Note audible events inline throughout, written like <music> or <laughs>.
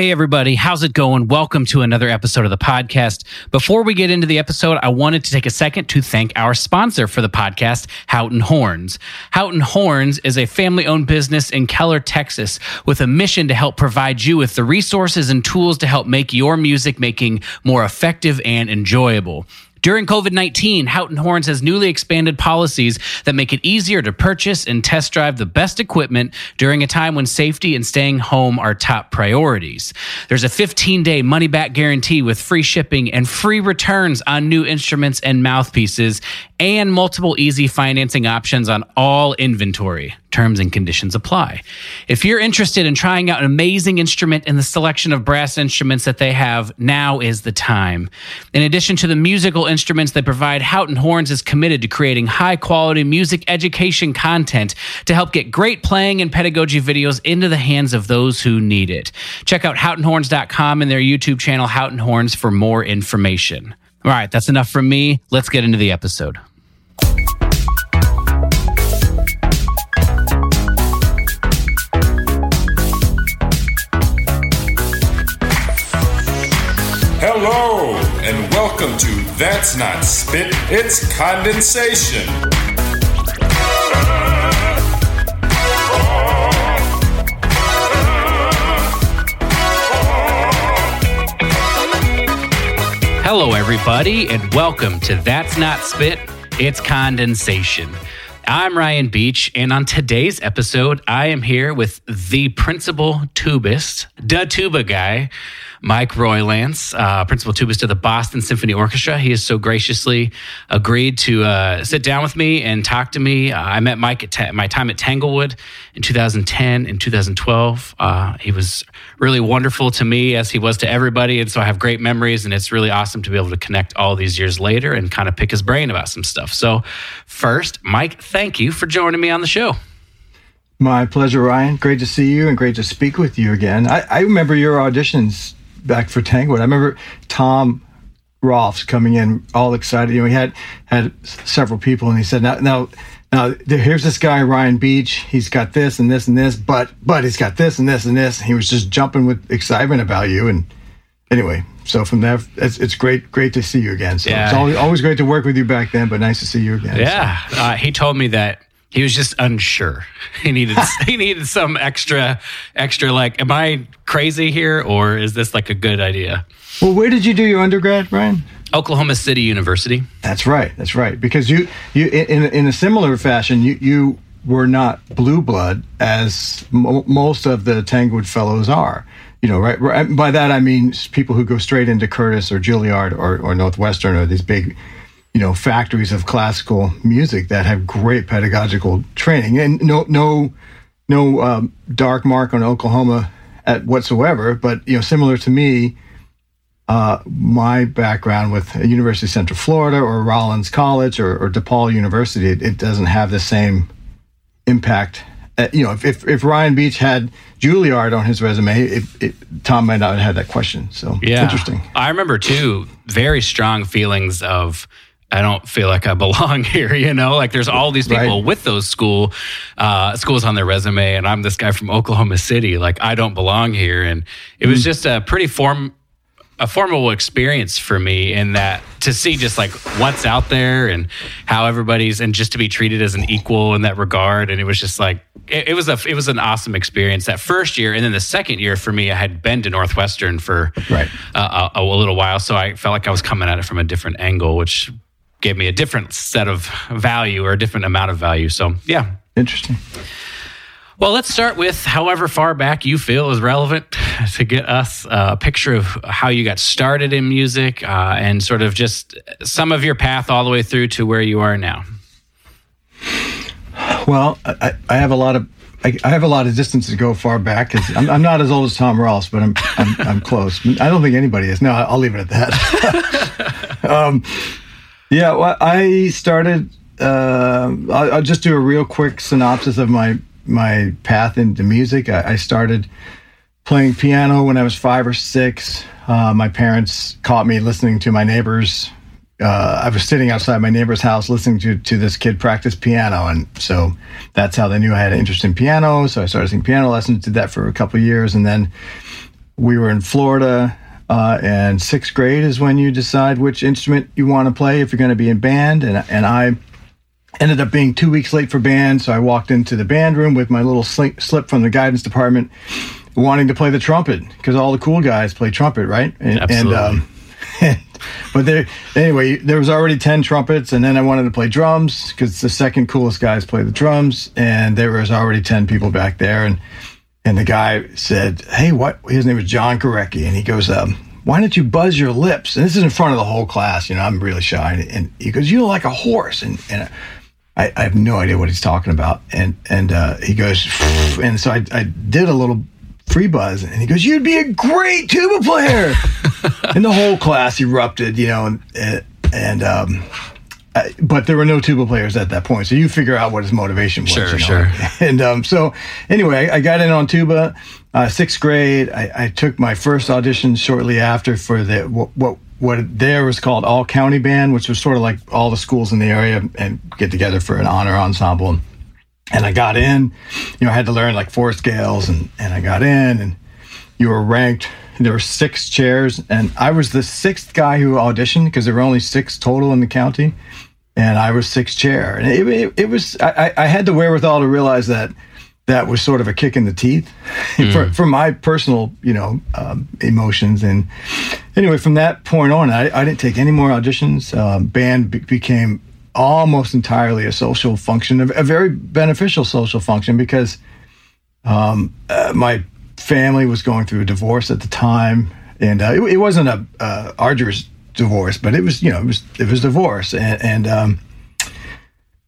Hey, everybody. How's it going? Welcome to another episode of the podcast. Before we get into the episode, I wanted to take a second to thank our sponsor for the podcast, Houghton Horns. Houghton Horns is a family owned business in Keller, Texas, with a mission to help provide you with the resources and tools to help make your music making more effective and enjoyable. During COVID 19, Houghton Horns has newly expanded policies that make it easier to purchase and test drive the best equipment during a time when safety and staying home are top priorities. There's a 15 day money back guarantee with free shipping and free returns on new instruments and mouthpieces, and multiple easy financing options on all inventory. Terms and conditions apply. If you're interested in trying out an amazing instrument in the selection of brass instruments that they have, now is the time. In addition to the musical instruments they provide, Houghton Horns is committed to creating high quality music education content to help get great playing and pedagogy videos into the hands of those who need it. Check out houghtonhorns.com and their YouTube channel, Houghton Horns, for more information. All right, that's enough from me. Let's get into the episode. Hello, and welcome to That's Not Spit, It's Condensation. Hello, everybody, and welcome to That's Not Spit, It's Condensation. I'm Ryan Beach, and on today's episode, I am here with the principal tubist, the tuba guy, Mike Roylance, uh, principal tubist of the Boston Symphony Orchestra. He has so graciously agreed to uh, sit down with me and talk to me. Uh, I met Mike at ta- my time at Tanglewood in 2010 and 2012. Uh, he was really wonderful to me as he was to everybody, and so I have great memories. And it's really awesome to be able to connect all these years later and kind of pick his brain about some stuff. So, first, Mike, thank you for joining me on the show. My pleasure, Ryan. Great to see you and great to speak with you again. I, I remember your auditions back for Tanglewood. I remember Tom Rolfs coming in all excited. You know, he had had several people, and he said, "Now, now, now, here's this guy Ryan Beach. He's got this and this and this, but but he's got this and this and this." And he was just jumping with excitement about you. And anyway, so from there, it's, it's great great to see you again. So Yeah. it's always, always great to work with you back then, but nice to see you again. So- Yeah, uh, he told me that he was just unsure. <laughs> He needed <laughs> he needed some extra extra like, am I crazy here or is this like a good idea? Well, where did you do your undergrad, Ryan? Oklahoma City University. That's right. That's right. Because you, you in, in a similar fashion, you, you were not blue blood as mo- most of the Tanglewood fellows are. You know, right, right? By that I mean people who go straight into Curtis or Juilliard or, or Northwestern or these big, you know, factories of classical music that have great pedagogical training and no no no um, dark mark on Oklahoma at whatsoever. But you know, similar to me, uh, my background with University of Central Florida or Rollins College or, or DePaul University, it, it doesn't have the same impact. Uh, you know, if, if, if Ryan Beach had Juilliard on his resume, it, it, Tom might not have had that question. So Yeah, interesting. I remember too very strong feelings of. I don't feel like I <laughs> belong here, you know. Like there's all these people Right. with those school uh, schools on their resume, and I'm this guy from Oklahoma City. Like I don't belong here, and it Mm. was just a pretty form a formidable experience for me in that to see just like what's out there and how everybody's and just to be treated as an equal in that regard and it was just like it, it was a it was an awesome experience that first year and then the second year for me I had been to Northwestern for Right. uh, a, a little while so I felt like I was coming at it from a different angle which gave me a different set of value or a different amount of value so yeah Interesting. well, let's start with however far back you feel is relevant <laughs> to get us a picture of how you got started in music uh, and sort of just some of your path all the way through to where you are now. Well, I, I- have a lot of I, I have a lot of distance to go far back because I'm, I'm not as old as Tom Ross, but I'm, I'm I'm close. I don't think anybody is. No, I'll leave it at that. <laughs> um, yeah, well, I started. Uh, I'll, just do a real quick synopsis of my my path into music. I, I started playing piano when I was five or six. Uh, my parents caught me listening to my neighbors. Uh, I was sitting outside my neighbor's house listening to to this kid practice piano, and so that's how they knew I had an interest in piano. So I started taking piano lessons. Did that for a couple years, and then we were in Florida, uh, and sixth grade is when you decide which instrument you want to play if you're going to be in band. And and I ended up being two weeks late for band, so I walked into the band room with my little slip from the guidance department, wanting to play the trumpet because all the cool guys play trumpet, right? And, Absolutely. And, um, <laughs> but there, anyway, there was already 10 trumpets, and then I wanted to play drums because the second coolest guys play the drums, and there was already 10 people back there. And and the guy said, Hey, what? His name was John Korecki, and he goes, um, Why don't you buzz your lips? And this is in front of the whole class. You know, I'm really shy. And he goes, You look like a horse. And, and I, I have no idea what he's talking about. And and uh, he goes, and so I, I did a little free buzz and he goes you'd be a great tuba player <laughs> and the whole class erupted you know and and um I, but there were no tuba players at that point so you figure out what his motivation was sure you know? sure <laughs> and um so anyway i got in on tuba uh, sixth grade I, I took my first audition shortly after for the what, what what there was called all county band which was sort of like all the schools in the area and get together for an honor ensemble and I got in, you know, I had to learn like four scales and, and I got in and you were ranked. There were six chairs and I was the sixth guy who auditioned because there were only six total in the county and I was sixth chair. And it, it, it was, I, I had the wherewithal to realize that that was sort of a kick in the teeth <laughs> mm. for, for my personal, you know, um, emotions. And anyway, from that point on, I, I didn't take any more auditions. Um, band be- became almost entirely a social function, a, very beneficial social function because um, uh, my family was going through a divorce at the time, and uh, it, it, wasn't a uh, arduous divorce, but it was you know it was it was divorce, and, and um,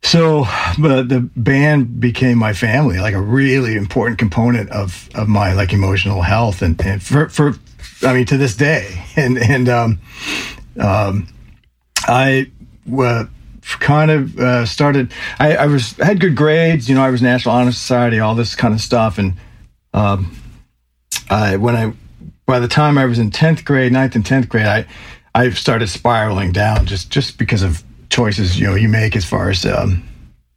so but the band became my family, like a really important component of of my like emotional health, and, and for for I mean to this day, <laughs> and and um, um, I. Uh, kind of uh, started. I, I, was had good grades. You know, I was National Honor Society, all this kind of stuff. And um, I, when I, by the time I was in tenth grade, 9th and tenth grade, I, I started spiraling down just just because of choices you know you make as far as um,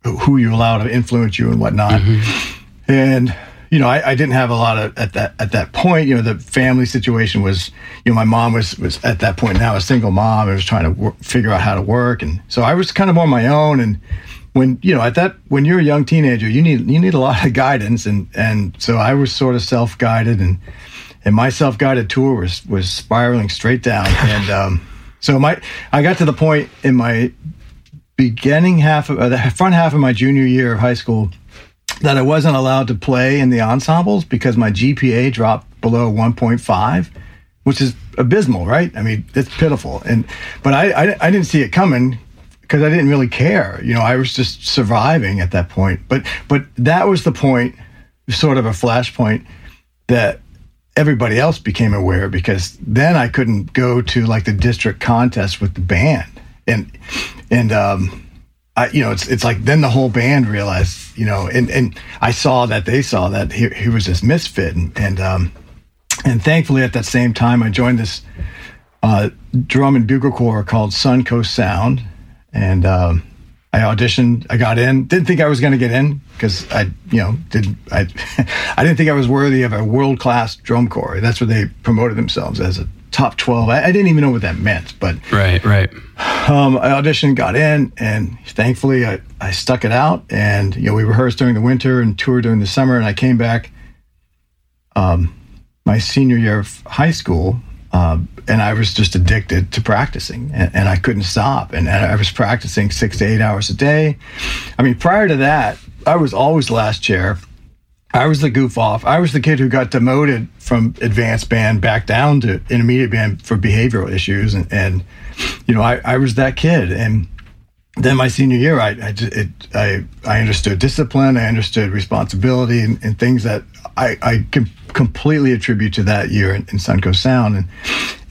who you allow to influence you and whatnot. Mm-hmm. And you know, I, I, didn't have a lot of at that at that point. You know, the family situation was, you know, my mom was was at that point now a single mom. I was trying to figure out how to work, and so I was kind of on my own. And when you know, at that when you're a young teenager, you need you need a lot of guidance, and and so I was sort of self guided, and and my self guided tour was was spiraling straight down, <laughs> and um, so my I got to the point in my beginning half of uh, the front half of my junior year of high school that I wasn't allowed to play in the ensembles because my GPA dropped below 1.5, which is abysmal, right? I mean, it's pitiful. And but I I, I didn't see it coming because I didn't really care. You know, I was just surviving at that point. But but that was the point, sort of a flashpoint that everybody else became aware because then I couldn't go to like the district contest with the band and and um I, you know, it's it's like then the whole band realized, you know, and and I saw that they saw that he, he was this misfit, and and um, and thankfully at that same time I joined this uh, drum and bugle corps called Suncoast Sound, and um, I auditioned. I got in. Didn't think I was going to get in because I, you know, didn't I? <laughs> I didn't think I was worthy of a world class drum corps. That's what they promoted themselves as a top 12. I, I, didn't even know what that meant, but right, right. Um, I auditioned, got in, and thankfully I, I stuck it out. And, you know, we rehearsed during the winter and toured during the summer. And I came back um, my senior year of high school. Um, and I was just addicted to practicing and, and I couldn't stop. And, and I was practicing six to eight hours a day. I mean, prior to that, I was always last chair I was the goof off. I was the kid who got demoted from advanced band back down to intermediate band for behavioral issues. And, and you know, I, I was that kid. And then my senior year, I, I, it, I, I understood discipline. I understood responsibility and, and things that I, I can completely attribute to that year in, in Suncoast Sound. And,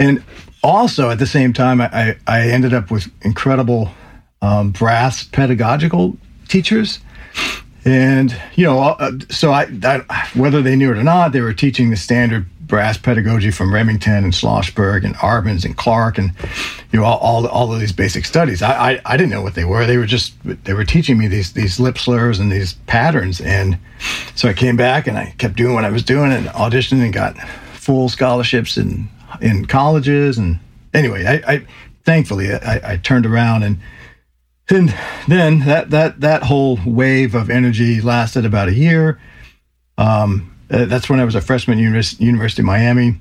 and also at the same time, I, I ended up with incredible um, brass pedagogical teachers and you know, uh, so I, I, whether they knew it or not, they were teaching the standard brass pedagogy from Remington and Schlossberg and Arban's and Clark and you know all, all, all of these basic studies. I, I, I didn't know what they were. They were just they were teaching me these these lip slurs and these patterns. And so I came back and I kept doing what I was doing and auditioned and got full scholarships in in colleges. And anyway, I, I thankfully I, I turned around and and then that that that whole wave of energy lasted about a year. Um, uh, that's when I was a freshman at University, University of Miami.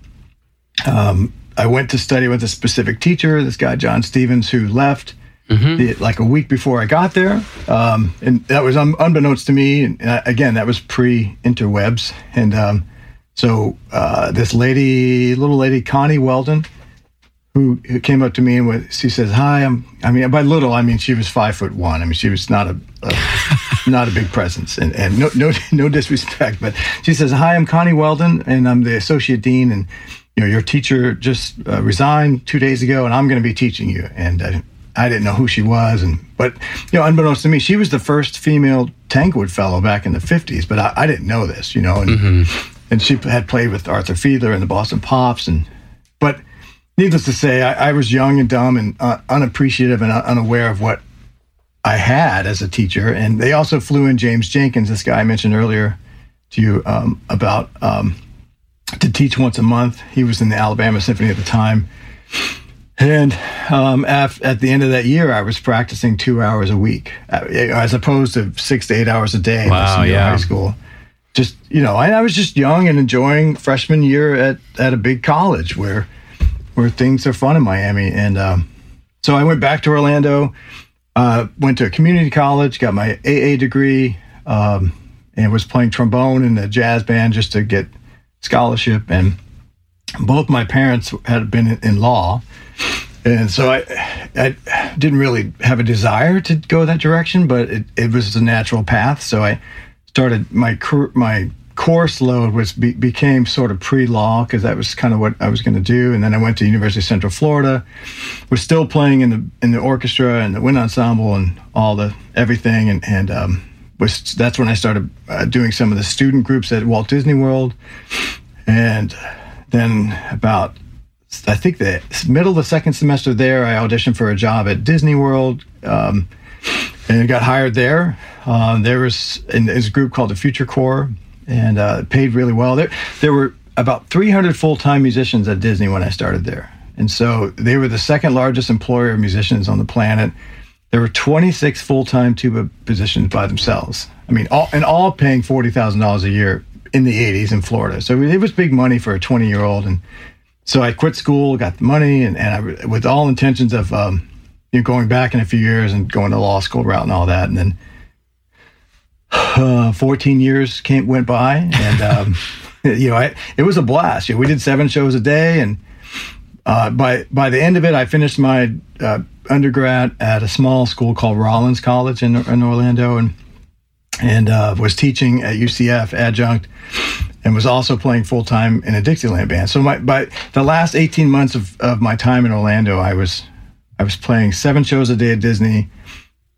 Um, I went to study with a specific teacher, this guy John Stevens, who left mm-hmm. the, like a week before I got there, um, and that was un- unbeknownst to me. And uh, again, that was pre interwebs, and um, so uh, this lady, little lady, Connie Weldon, who, who came up to me and with, she says, "Hi, I'm." I mean, by little, I mean she was five foot one. I mean, she was not a, a <laughs> not a big presence, and, and no no no disrespect, but she says, "Hi, I'm Connie Weldon, and I'm the associate dean, and you know your teacher just uh, resigned two days ago, and I'm going to be teaching you." And uh, I didn't know who she was, and but you know, unbeknownst to me, she was the first female Tanglewood fellow back in the '50s. But I, I didn't know this, you know, and mm-hmm and she had played with Arthur Fiedler and the Boston Pops. And needless to say, I, I was young and dumb and uh, unappreciative and unaware of what I had as a teacher. And they also flew in James Jenkins, this guy I mentioned earlier to you um, about um, to teach once a month. He was in the Alabama Symphony at the time. And um, at, at, the end of that year, I was practicing two hours a week, uh, as opposed to six to eight hours a day wow, in yeah. high school just you know, I, I was just young and enjoying freshman year at at a big college where where things are fun in Miami, and um, so I went back to Orlando, uh, went to a community college, got my AA degree, um, and was playing trombone in a jazz band just to get scholarship. And both my parents had been in, law, and so I, I didn't really have a desire to go that direction, but it, it was a natural path. So I started my my course load was be, became sort of pre-law because that was kind of what I was going to do. And then I went to University of Central Florida. Was still playing in the in the orchestra and the wind ensemble and all the everything. And and um, was that's when I started uh, doing some of the student groups at Walt Disney World. And then about I think the middle of the second semester there, I auditioned for a job at Disney World. Um, and got hired there. Uh, there was in this group called the Future Corps, and uh, paid really well. There, there were about 300 full-time musicians at Disney when I started there, and so they were the second largest employer of musicians on the planet. There were 26 full-time tuba positions by themselves. I mean, all and all paying forty thousand dollars a year in the 80s in Florida. So it was big money for a 20-year-old, and so I quit school, got the money, and, and I, with all intentions of um, you know, going back in a few years and going to law school route and all that. And then uh, 14 years came went by, and um, <laughs> you know, I, it was a blast. You know, we did seven shows a day, and uh, by by the end of it, I finished my uh, undergrad at a small school called Rollins College in, in Orlando, and and uh, was teaching at UCF adjunct, and was also playing full time in a Dixieland band. So my by the last 18 months of, of my time in Orlando, I was I was playing seven shows a day at Disney.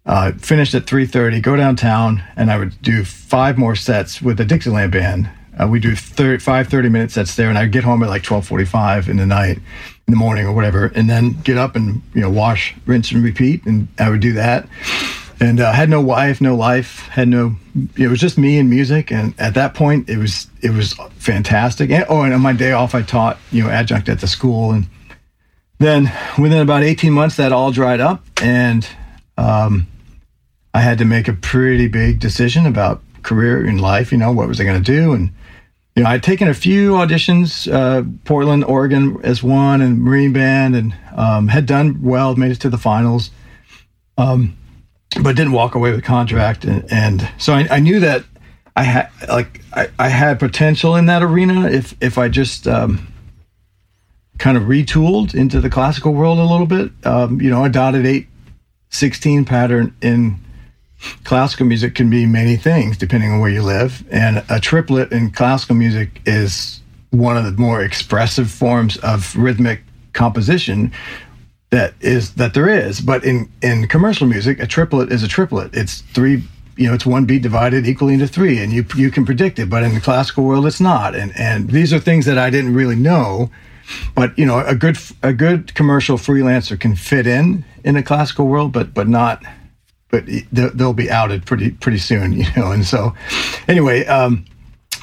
Uh, finished at 3.30 go downtown and i would do five more sets with the dixieland band. Uh, we do 30, five 30 minute sets there and i'd get home at like 12.45 in the night in the morning or whatever and then get up and you know wash rinse and repeat and i would do that. And uh, had no wife no life had no it was just me and music and at that point it was it was fantastic. And, oh and on my day off i taught you know adjunct at the school and then within about 18 months, that all dried up, and um, I had to make a pretty big decision about career in life. You know, what was I going to do? And you know, I'd taken a few auditions, uh, Portland, Oregon as one, and Marine Band, and um, had done well, made it to the finals, um, but didn't walk away with contract. And, and so I, I, knew that I had like I, I, had potential in that arena if if I just um, kind of retooled into the classical world a little bit. Um, you know, a dotted eight sixteen pattern in classical music can be many things depending on where you live. And a triplet in classical music is one of the more expressive forms of rhythmic composition that is that there is. But in in commercial music, a triplet is a triplet. It's three you know it's one beat divided equally into three and you you can predict it but in the classical world it's not and and these are things that I didn't really know but you know, a good a good commercial freelancer can fit in in a classical world, but but not. But they'll be outed pretty pretty soon, <laughs> you know. And so, anyway, um,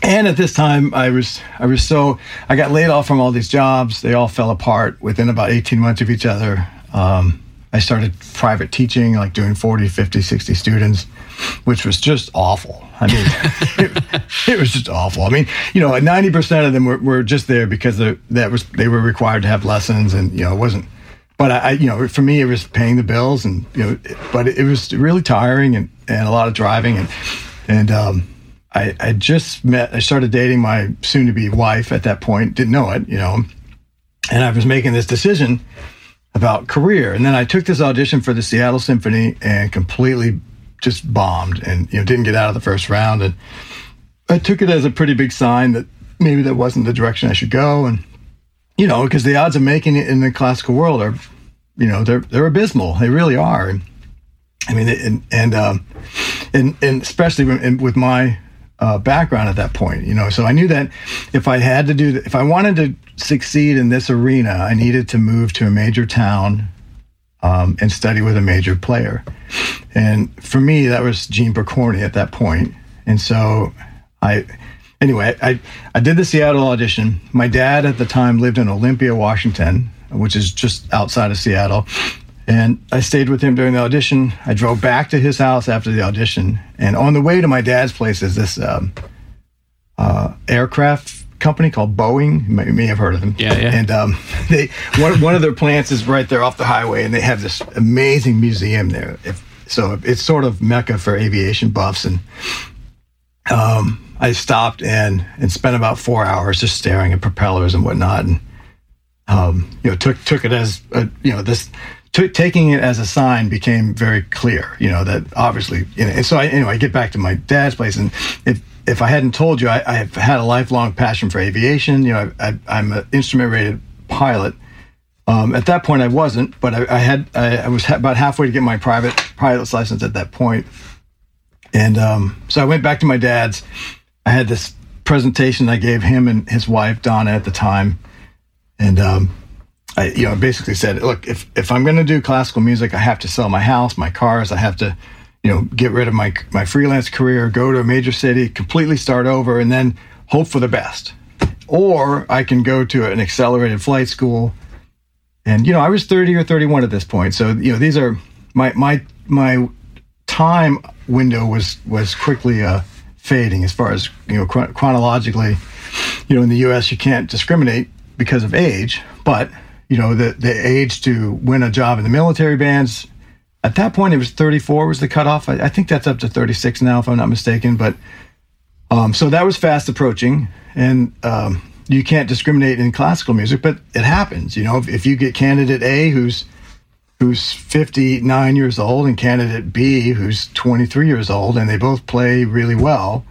and at this time I was I was so I got laid off from all these jobs. They all fell apart within about 18 months of each other. Um, I started private teaching, like doing 40, 50, 60 students, which was just awful. I mean, <laughs> it, it, was just awful. I mean, you know, 90% of them were, were just there because that was they were required to have lessons and, you know, it wasn't but I, you know, for me, it was paying the bills, and you know, but it was really tiring and, and a lot of driving, and and um, I, I just met, I started dating my soon-to-be wife at that point, didn't know it, you know, and I was making this decision about career, and then I took this audition for the Seattle Symphony and completely just bombed, and you know, didn't get out of the first round, and I took it as a pretty big sign that maybe that wasn't the direction I should go, and you know, because the odds of making it in the classical world are you know they're they're abysmal. They really are. And, I mean, and and um, and, and especially with my uh, background at that point, you know, so I knew that if I had to do, if I wanted to succeed in this arena, I needed to move to a major town um, and study with a major player. And for me, that was Gene Pokorny at that point. And so I, anyway, I, I did the Seattle audition. My dad at the time lived in Olympia, Washington, which is just outside of Seattle. And I stayed with him during the audition. I drove back to his house after the audition. And on the way to my dad's place is this um, uh, aircraft company called Boeing. You may, you may, have heard of them. Yeah, yeah. And um, <laughs> they one, one of their plants is right there off the highway, and they have this amazing museum there. If, so it's sort of mecca for aviation buffs. And um, I stopped and and spent about four hours just staring at propellers and whatnot. And um, you know, took took it as a, you know this. T- taking it as a sign became very clear, you know, that obviously, you know, and so I, anyway, I get back to my dad's place and if, if I hadn't told you, I, I have had a lifelong passion for aviation. You know, I, am an instrument rated pilot. Um, at that point, I wasn't, but I, I had I, I, was about halfway to get my private pilot's license at that point. And um, so I went back to my dad's. I had this presentation I gave him and his wife Donna at the time, and um, I, you know, basically said, look, if if I'm going to do classical music, I have to sell my house, my cars, I have to, you know, get rid of my my freelance career, go to a major city, completely start over, and then hope for the best. Or I can go to an accelerated flight school. And you know, I was 30 or 31 at this point, so you know, these are my my my time window was was quickly uh, fading as far as you know chronologically. You know, in the U.S., you can't discriminate because of age, but you know the the age to win a job in the military bands at that point it was 34 was the cutoff. I, I think that's up to 36 now if I'm not mistaken. But um, so that was fast approaching, and um, you can't discriminate in classical music, but it happens. You know, if, if you get candidate A who's who's 59 years old and candidate B who's 23 years old, and they both play really well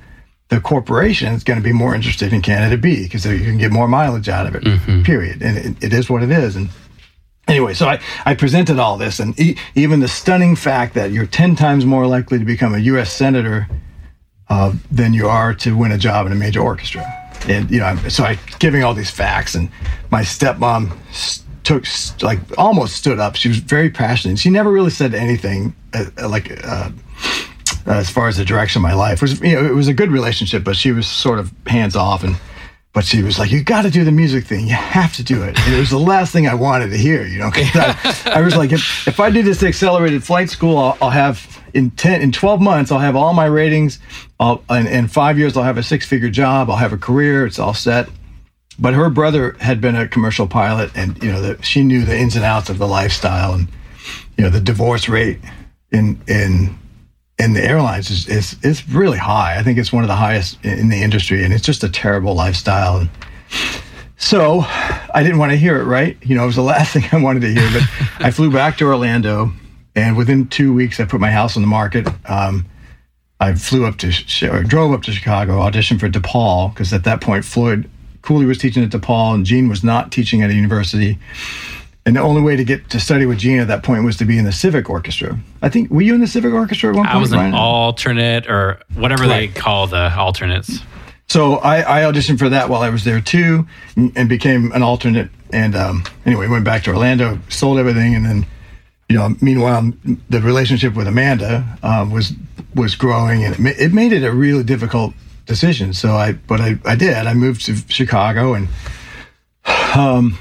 the corporation is going to be more interested in candidate B because you can get more mileage out of it. Mm-hmm. Period, and it, it is what it is. And anyway, so I, I presented all this, and e- even the stunning fact that you're ten times more likely to become a U.S. senator uh, than you are to win a job in a major orchestra. And you know, so I giving all these facts, and my stepmom took like almost stood up. She was very passionate. She never really said anything uh, like. Uh, uh, as far as the direction of my life. It was, you know, it was a good relationship, but she was sort of hands off and but she was like, "You got to do the music thing. You have to do it." And it was the last thing I wanted to hear, you know. I, I, was like, if, "If I do this accelerated flight school, I'll, I'll, have in ten in twelve months, I'll have all my ratings. I'll, in, in five years, I'll have a six figure job. I'll have a career. It's all set." But her brother had been a commercial pilot, and you know, the, she knew the ins and outs of the lifestyle, and you know, the divorce rate in in in the airlines is, is, is really high. I think it's one of the highest in the industry, and it's just a terrible lifestyle. And so I didn't want to hear it, right? You know, it was the <laughs> last thing I wanted to hear. But I flew back to Orlando, and within two weeks, I put my house on the market. Um, I flew up to, or drove up to Chicago, auditioned for DePaul, because at that point, Floyd Cooley was teaching at DePaul, and Gene was not teaching at a university. And the only way to get to study with Gene at that point was to be in the civic orchestra. I think were you in the civic orchestra at one point? I was an Ryan? alternate or whatever right. they call the alternates. So I, I, auditioned for that while I was there too, and became an alternate. And um, anyway, went back to Orlando, sold everything, and then, you know, meanwhile, the relationship with Amanda um, was was growing, and it, ma- it made it a really difficult decision. So I, but I, I did. I moved to Chicago, and <sighs> um,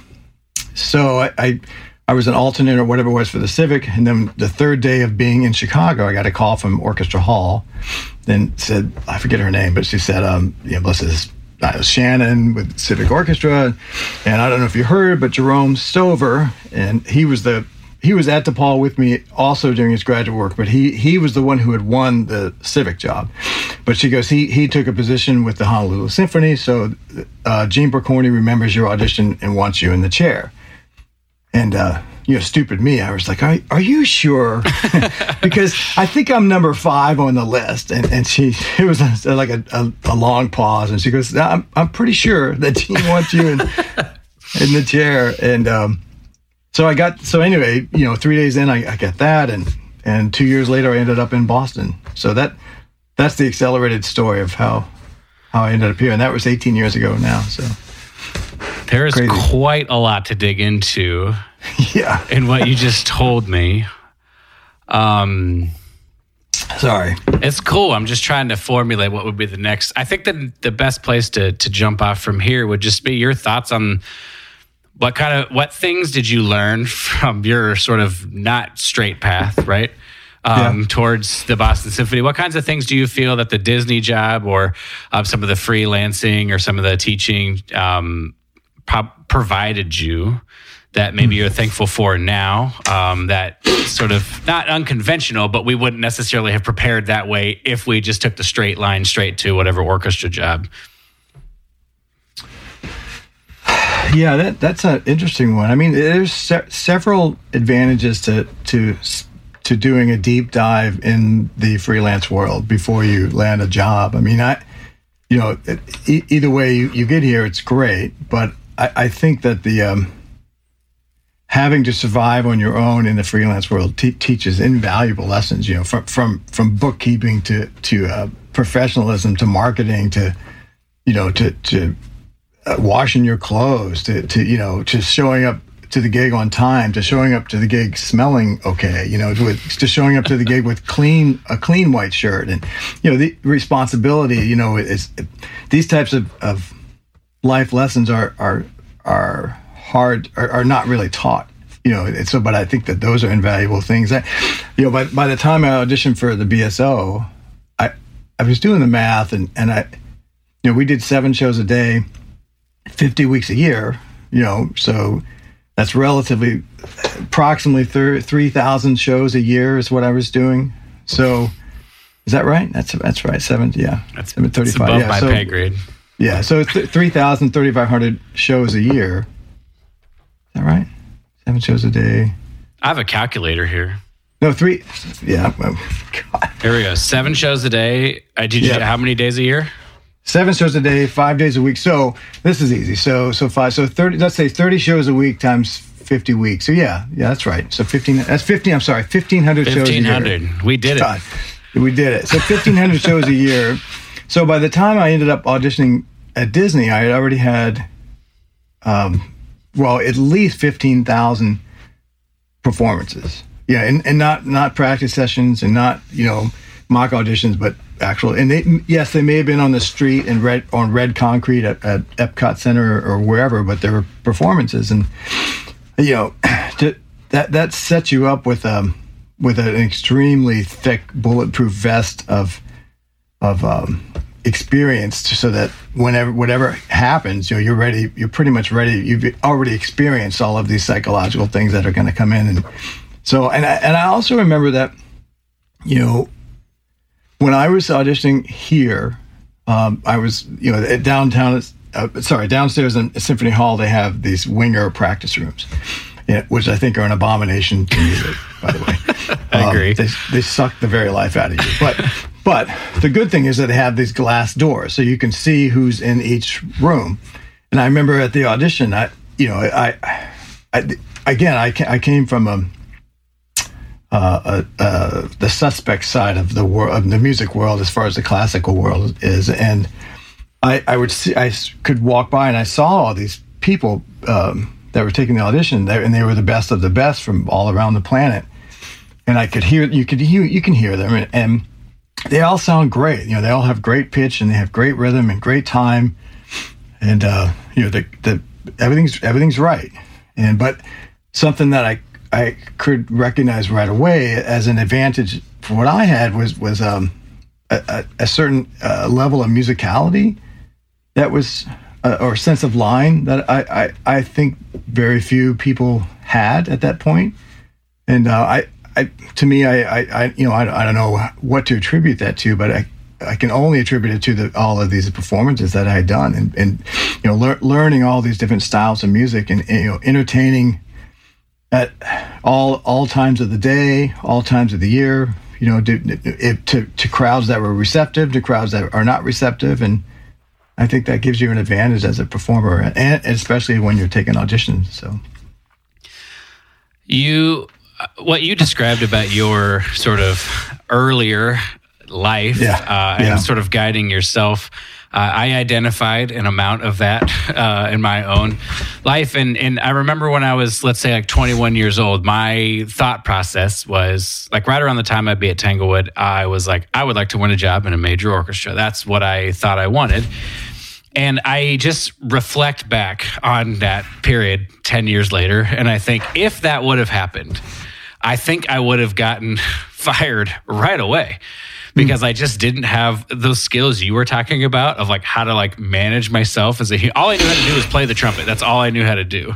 so I, I, I was an alternate or whatever it was for the Civic. And then the third day of being in Chicago, I got a call from Orchestra Hall. Then said, I forget her name, but she said, um, you know, this is I was Shannon with Civic Orchestra, and I don't know if you heard, but Jerome Stover, and he was the he was at DePaul with me also doing his graduate work, but he he was the one who had won the civic job. But she goes, he he took a position with the Honolulu Symphony, so uh, Gene Pokorny remembers your audition and wants you in the chair. And uh, you know, stupid me, I was like, "Are, are you sure?" <laughs> because I think I'm number five on the list. And and she it was like a, a, a, long pause, and she goes, "I'm I'm pretty sure that Gene wants you in <laughs> in the chair." And um, so I got so anyway, you know, three days in, I, I got that, and and two years later, I ended up in Boston. So that that's the accelerated story of how how I ended up here, and that was 18 years ago now. So there is Crazy. quite a lot to dig into. <laughs> yeah, in what you just told me. Um. Sorry. It's cool. I'm just trying to formulate what would be the next. I think that the best place to to jump off from here would just be your thoughts on what kind of what things did you learn from your sort of not straight path, right? Um, yeah. towards the Boston Symphony. What kinds of things do you feel that the Disney job or uh, some of the freelancing or some of the teaching um, pro- provided you that maybe you're thankful for now? Um, that sort of not unconventional, but we wouldn't necessarily have prepared that way if we just took the straight line straight to whatever orchestra job Yeah, that, that's an interesting one. I mean, there's se- several advantages to to to doing a deep dive in the freelance world before you land a job. I mean, I, you know, either way you, you, get here, it's great. But I, I think that the um, having to survive on your own in the freelance world te- teaches invaluable lessons. You know, from from from bookkeeping to to uh, professionalism to marketing to you know to to uh, washing your clothes to, to you know to showing up to the gig on time to showing up to the gig smelling okay you know to, to showing up to the gig with clean a clean white shirt and you know the responsibility you know is these types of, of life lessons are are are hard are, are not really taught you know so but i think that those are invaluable things I, you know by, by the time i auditioned for the bso i i was doing the math and and i you know we did seven shows a day 50 weeks a year, you know, so that's relatively approximately 3,000 shows a year is what I was doing. So is that right? That's that's right. Seven, yeah. That's, 735. Above yeah, my so, pay grade. Yeah, so it's 3,000, 3,500 shows a year. Is that right? Seven shows a day. I have a calculator here. No, three. Yeah. God. Here we go. Seven shows a day. I did yeah. how many days a year? seven shows a day, five days a week. So this is easy. So so five. So thirty. Let's say thirty shows a week times fifty weeks. So yeah, yeah, that's right. So fifteen. That's fifteen. I'm sorry, fifteen hundred shows. Fifteen hundred. We did it. God, we did it. So fifteen hundred shows a year. So by the time I ended up auditioning at Disney, I had already had, um, well, at least fifteen thousand performances. Yeah, and, and not not practice sessions and not you know mock auditions, but actual. And they, yes, they may have been on the street and red on red concrete at, at Epcot Center or, or wherever, but there were performances, and you know, <clears throat> to, that that sets you up with um with an extremely thick bulletproof vest of of um, experience, so that whenever whatever happens, you know, you're ready. You're pretty much ready. You've already experienced all of these psychological things that are going to come in, and so and I, and I also remember that, you know, when I was auditioning here, um, I was, you know, at downtown, uh, sorry, downstairs in Symphony Hall, they have these Wenger practice rooms, which I think are an abomination to music, by the way. <laughs> I um, agree. They, they suck the very life out of you. But, but the good thing is that they have these glass doors, so you can see who's in each room. And I remember at the audition, I, you know, I, I again, I, I came from a, uh, uh, uh, the suspect side of the world of the music world as far as the classical world is. And I, I would see I could walk by and I saw all these people um, that were taking the audition there and they were the best of the best from all around the planet. And I could hear you could hear you can hear them. And, and they all sound great. You know, they all have great pitch and they have great rhythm and great time, and uh, you know, the the everything's everything's right. And but something that I I could recognize right away as an advantage for what I had was was um, a, a, certain uh, level of musicality that was uh, or sense of line that I, I I think very few people had at that point, and uh, I I, to me, I, I, I, you know, I, I don't know what to attribute that to, but I, I can only attribute it to the, all of these performances that I had done, and, and you know, lear, learning all these different styles of music, and, and, you know, entertaining at all all times of the day, all times of the year. You know, to, to to crowds that were receptive, to crowds that are not receptive, and I think that gives you an advantage as a performer, and especially when you're taking auditions. So, you what you described about your sort of earlier life yeah. Uh, and yeah. sort of guiding yourself. Uh, I identified an amount of that uh, in my own life, and and I remember when I was, let's say, like 21 years old, my thought process was like right around the time I'd be at Tanglewood, I was like, I would like to win a job in a major orchestra. That's what I thought I wanted. And I just reflect back on that period 10 years later, and I think if that would have happened, I think I would have gotten <laughs> fired right away because mm. I just didn't have those skills you were talking about of like how to like manage myself as a all I knew how to do was play the trumpet. That's all I knew how to do.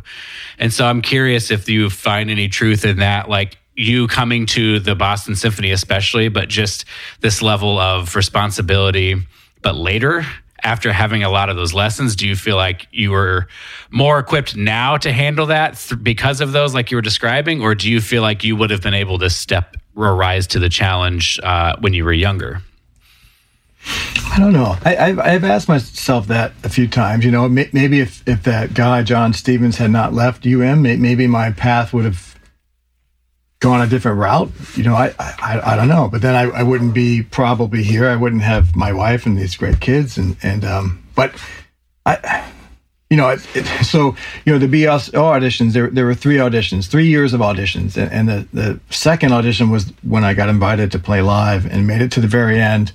And so I'm curious if you find any truth in that like you coming to the Boston Symphony especially but just this level of responsibility but later after having a lot of those lessons, do you feel like you were more equipped now to handle that th- because of those, like you were describing, or do you feel like you would have been able to step or rise to the challenge uh, when you were younger? I don't know. I, have I've asked myself that a few times. You know, maybe if, if that guy John Stevens had not left UM, maybe my path would have gone a different route. You know, I, I, I don't know, but then I, I wouldn't be probably here. I wouldn't have my wife and these great kids. And, and, um, but I, you know, it, it, so, you know, the BSO auditions, there, there were three auditions, three years of auditions. And, and the, the second audition was when I got invited to play live and made it to the very end.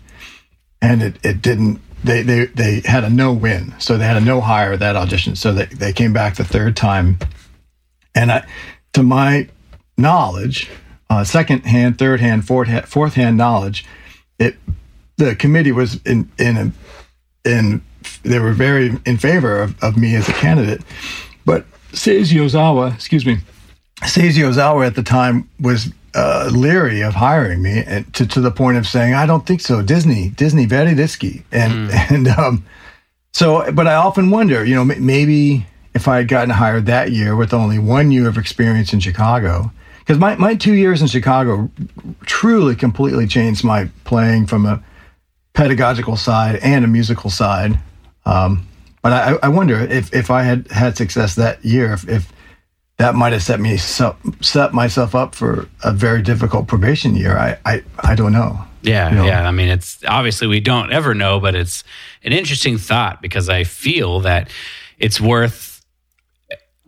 And it, it didn't, they, they, they had a no win. So they had a no hire that audition. So they, they came back the third time. And I, to my knowledge, uh, second hand, third hand, fourth hand, fourth hand knowledge, it the committee was in in a, in they were very in favor of, of me as a candidate, but Seiji Ozawa, excuse me, Seiji Ozawa at the time was uh, leery of hiring me, and to to the point of saying, "I don't think so." Disney, Disney, very risky, and mm. <laughs> and um, so. But I often wonder, you know, maybe if I had gotten hired that year with only one year of experience in Chicago, because my, my two years in Chicago truly completely changed my playing from a pedagogical side and a musical side. Um, but I, I, wonder if, if I had had success that year, if, if that might have set me set myself up for a very difficult probation year. I I, I don't know. Yeah, you know? yeah. I mean, it's obviously we don't ever know, but it's an interesting thought because I feel that it's worth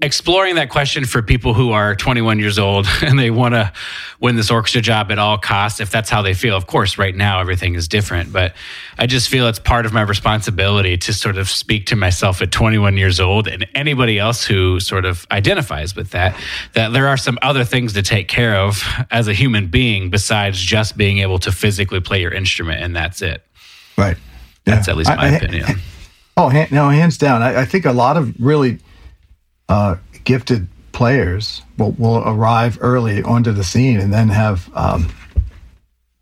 exploring that question for people who are 21 years old <laughs> and they want to win this orchestra job at all costs if that's how they feel. Of course right now everything is different but i just feel it's part of my responsibility to sort of speak to myself at 21 years old and anybody else who sort of identifies with that that there are some other things to take care of as a human being besides just being able to physically play your instrument and that's it. Right. That's at least my I, opinion. I, <laughs> oh no hands down. I, I think a lot of really uh, gifted players will, will arrive early onto the scene and then have um,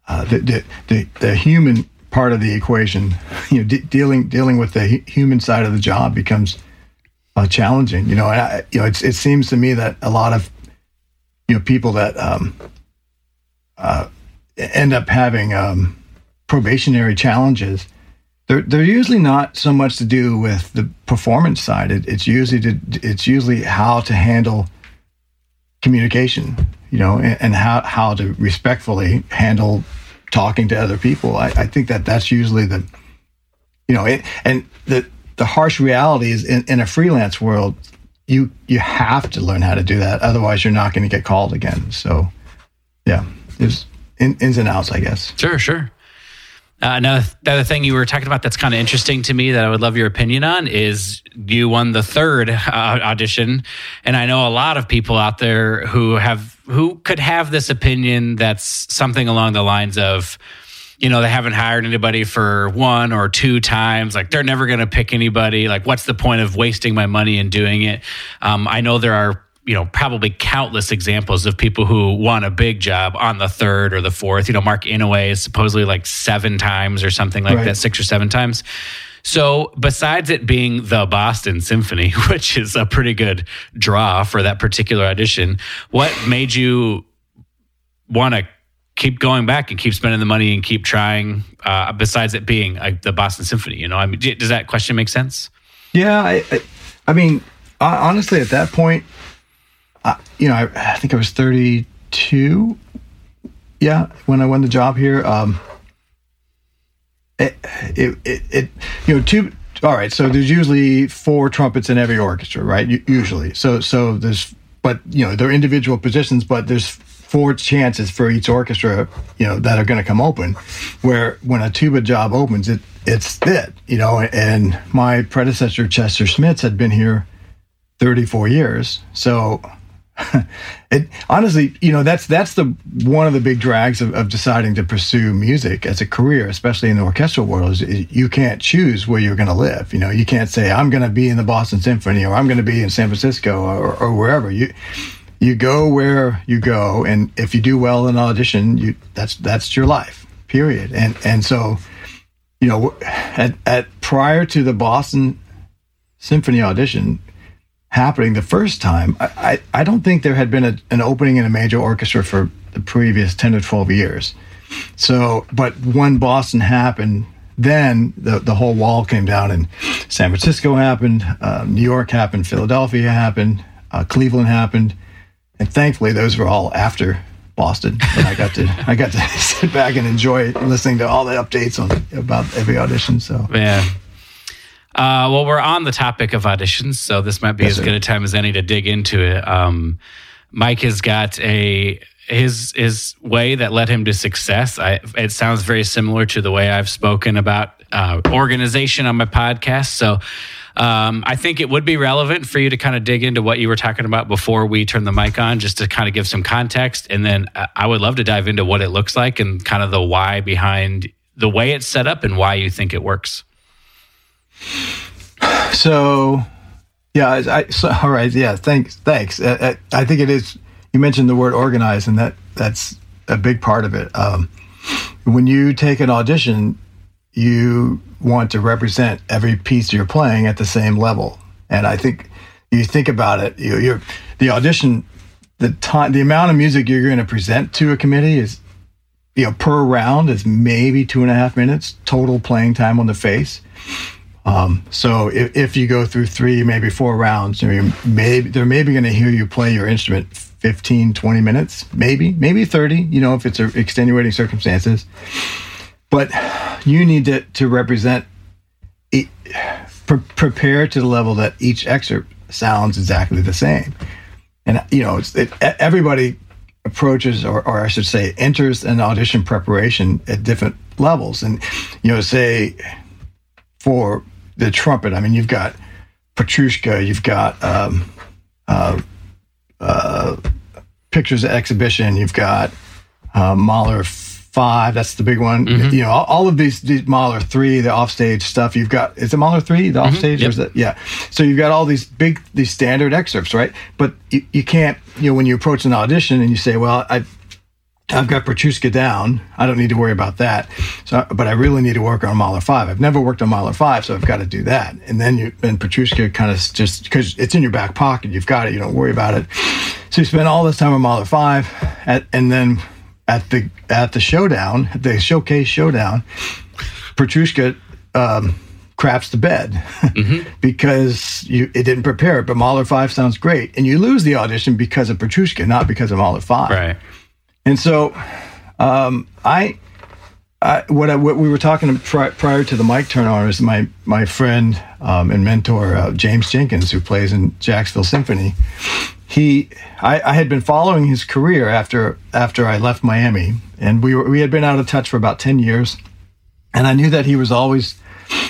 uh, the, the, the, the, human part of the equation, <laughs> you know, de- dealing dealing with the human side of the job becomes uh, challenging. You know, I, you know, it seems to me that a lot of you know people that um, uh, end up having um, probationary challenges they're, they're usually not so much to do with the performance side. It, it's usually to, it's usually how to handle communication, you know, and, and, how how to respectfully handle talking to other people. I, I think that that's usually the, you know, it, and the the harsh reality is in, in a freelance world, you you have to learn how to do that. Otherwise, you're not going to get called again. So, yeah, there's in, ins and outs, I guess. Sure, sure. Uh, another, thing you were talking about that's kind of interesting to me that I would love your opinion on is you won the third uh, audition, and I know a lot of people out there who have who could have this opinion that's something along the lines of, you know, they haven't hired anybody for one or two times. Like they're never going to pick anybody. Like, what's the point of wasting my money and doing it? Um, I know there are you know probably countless examples of people who won a big job on the third or the fourth. You know, Mark Inouye is supposedly like seven times or something like right. that, six or seven times. So, besides it being the Boston Symphony, <laughs> which is a pretty good draw for that particular audition, what made you want to keep going back and keep spending the money and keep trying? Uh, besides it being like the Boston Symphony, you know, I mean, does that question make sense? Yeah, I, I, I mean, honestly, at that point, you know, I, I, think I was 32. Yeah, when I won the job here. Um, it, it, it, it, you know, two. All right, so there's usually four trumpets in every orchestra, right? Usually, so so there's, but you know, they're individual positions, but there's four chances for each orchestra, you know, that are going to come open. Where when a tuba job opens, it it's it, you know. And my predecessor Chester Schmitz had been here 34 years, so <laughs> it honestly, you know, that's that's the one of the big drags of, of deciding to pursue music as a career, especially in the orchestral world, is, you can't choose where you're going to live. You know, you can't say I'm going to be in the Boston Symphony or I'm going to be in San Francisco or, or wherever. You you go where you go, and if you do well in an audition, you that's that's your life, period. And and so, you know, at, at prior to the Boston Symphony audition, happening the first time, I, I, I don't think there had been a, an opening in a major orchestra for the previous 10 to 12 years. So, but when Boston happened, then the, the whole wall came down and San Francisco happened, uh, New York happened, Philadelphia happened, uh, Cleveland happened. And thankfully, those were all after Boston. And I got to I got to <laughs> sit back and enjoy listening to all the updates on about every audition. So yeah, uh, well, we're on the topic of auditions, so this might be yes, as sir. good a time as any to dig into it. Um, Mike has got a his his way that led him to success. I, it sounds very similar to the way I've spoken about uh, organization on my podcast. So. Um, I think it would be relevant for you to kind of dig into what you were talking about before we turn the mic on, just to kind of give some context. And then uh, I would love to dive into what it looks like and kind of the why behind the way it's set up and why you think it works. So, yeah, I, so, all right, yeah, thanks, thanks. I, uh, uh, I, think it is. You mentioned the word organize, and that that's a big part of it. Um, when you take an audition, you want to represent every piece you're playing at the same level, and I think you think about it. You, you're the audition, the time, the amount of music you're going to present to a committee is you know, per round is maybe two and a half minutes total playing time on the face. Um, so if, if, you go through three, maybe four rounds, you know, maybe they're maybe going to hear you play your instrument 15, 20 minutes, maybe, maybe 30, you know, if it's extenuating circumstances. But you need to, to represent, it, pre- prepare to the level that each excerpt sounds exactly the same. And, you know, it, everybody approaches, or, or I should say, enters an audition preparation at different levels. And, you know, say, for the trumpet. I mean, you've got Petrushka, you've got um, uh, uh, Pictures of Exhibition, you've got uh, Mahler five. That's the big one. Mm-hmm. You know, all, all, of these, these Mahler three, the offstage stuff. You've got is it Mahler three, the mm-hmm. offstage, yep. or is it? Yeah. So you've got all these big, these standard excerpts, right? But you, you can't, you know, when you approach an audition and you say, well, I I've got Petrushka down. I don't need to worry about that. So, but I really need to work on Mahler five. I've never worked on Mahler five, so I've got to do that. And then you, and Petrushka kind of just because it's in your back pocket, you've got it. You don't worry about it. So you spend all this time on Mahler five, at, and then at the at the showdown, the showcase showdown, Petrushka um, craps the bed mm-hmm. <laughs> because you it didn't prepare it. But Mahler five sounds great, and you lose the audition because of Petrushka, not because of Mahler five. Right. And so, um, I, I, what I, what we were talking pri- prior to the mic turn on is my my friend um, and mentor uh, James Jenkins, who plays in Jacksonville Symphony. He, I, I, had been following his career after after I left Miami, and we were we had been out of touch for about ten years. and I knew that he was always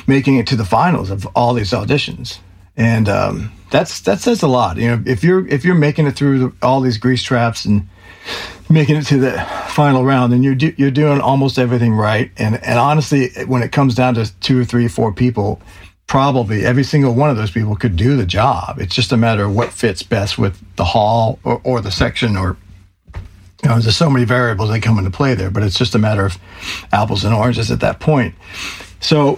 making it to the finals of all these auditions, and um, that's that says a lot. You know, if you're if you're making it through the, all these grease traps and making it to the final round, then you're do, you're doing almost everything right. And and honestly, when it comes down to two or three four people, probably every single one of those people could do the job. It's just a matter of what fits best with the hall or, or the section or you know, there's so many variables that come into play there, but it's just a matter of apples and oranges at that point. So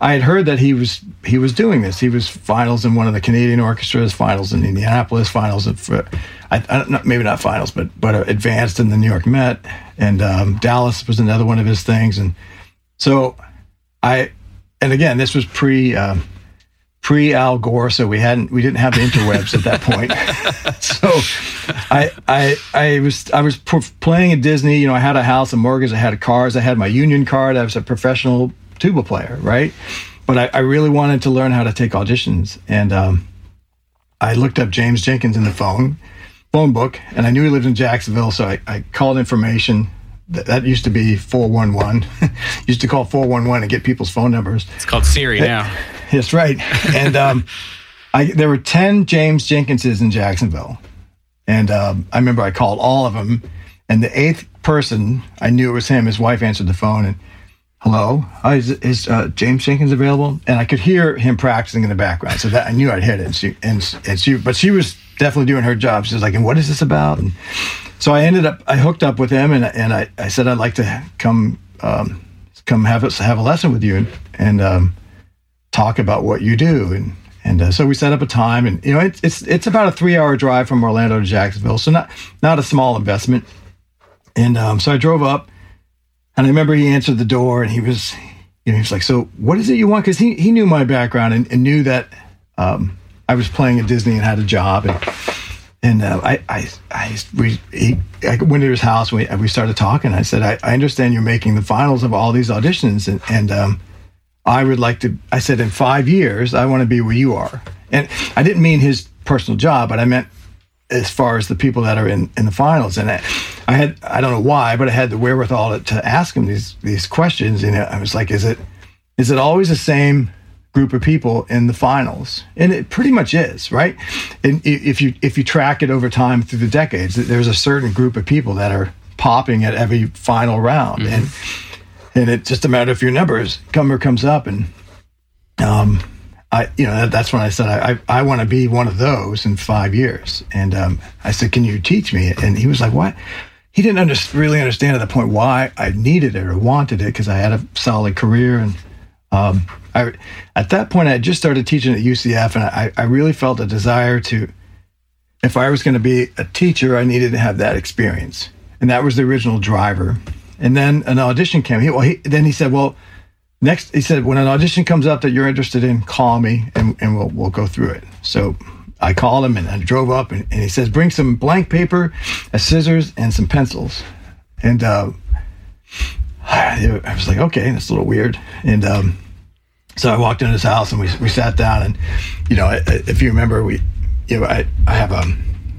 I had heard that he was he was doing this. He was finals in one of the Canadian orchestras, finals in Indianapolis, finals for I, I don't maybe not finals, but but advanced in the New York Met, and um, Dallas was another one of his things. And so I, and again, this was pre. Um, pre Al Gore, so we hadn't we didn't have the interwebs at that point. <laughs> so I I I was I was playing at Disney. You know, I had a house, a mortgage, I had cars, I had my union card. I was a professional tuba player, right? But I, I really wanted to learn how to take auditions, and um, I looked up James Jenkins in the phone phone book, and I knew he lived in Jacksonville, so I, I called information. That, that used to be 411. <laughs> used to call 411 and get people's phone numbers. It's called Siri now. <laughs> That's right. And um, I, there were 10 James Jenkinses in Jacksonville. And um, I remember I called all of them. And the eighth person, I knew it was him. His wife answered the phone and, hello, uh, is, is uh, James Jenkins available? And I could hear him practicing in the background. So that I knew I'd hit it. And she, and, and she, but she was definitely doing her job. She was like, and what is this about? And so I ended up, I hooked up with him and, and I, I said, I'd like to come, um, come have have a lesson with you and, and um, talk about what you do. And, and uh, so we set up a time and, you know, it, it's, it's about a three hour drive from Orlando to Jacksonville. So not, not a small investment. And um, so I drove up and I remember he answered the door and he was, you know, he was like, so what is it you want? Cause he, he knew my background and, and knew that, um, I was playing at Disney and had a job, and and uh, I, I, I, we, he, I went to his house. And we, we started talking. I said, I, I understand you're making the finals of all these auditions, and, and um, I would like to. I said, in five years, I want to be where you are. And I didn't mean his personal job, but I meant as far as the people that are in, in the finals. And I, I had, I don't know why, but I had the wherewithal to, to ask him these these questions. And I was like, is it is it always the same? group of people in the finals, and it pretty much is, right? And if you if you track it over time through the decades, there's a certain group of people that are popping at every final round, mm-hmm. and and it's just a matter of your numbers comer comes up, and um, I you know that, that's when I said I I, want to be one of those in five years, and um, I said, can you teach me? And he was like, what? He didn't under, really understand at the point why I needed it or wanted it because I had a solid career and um, I, at that point, I just started teaching at UCF, and I, I really felt a desire to, if I was going to be a teacher, I needed to have that experience, and that was the original driver. And then an audition came. He, well, he, then he said, "Well, next," he said, "When an audition comes up that you're interested in, call me, and, and we'll we'll go through it." So I called him, and I drove up, and, and he says, "Bring some blank paper, a scissors, and some pencils." And uh, I was like, "Okay, that's a little weird." And um, so I walked into his house and we, we sat down and, you know, if you remember, we, you know, I, I have, a,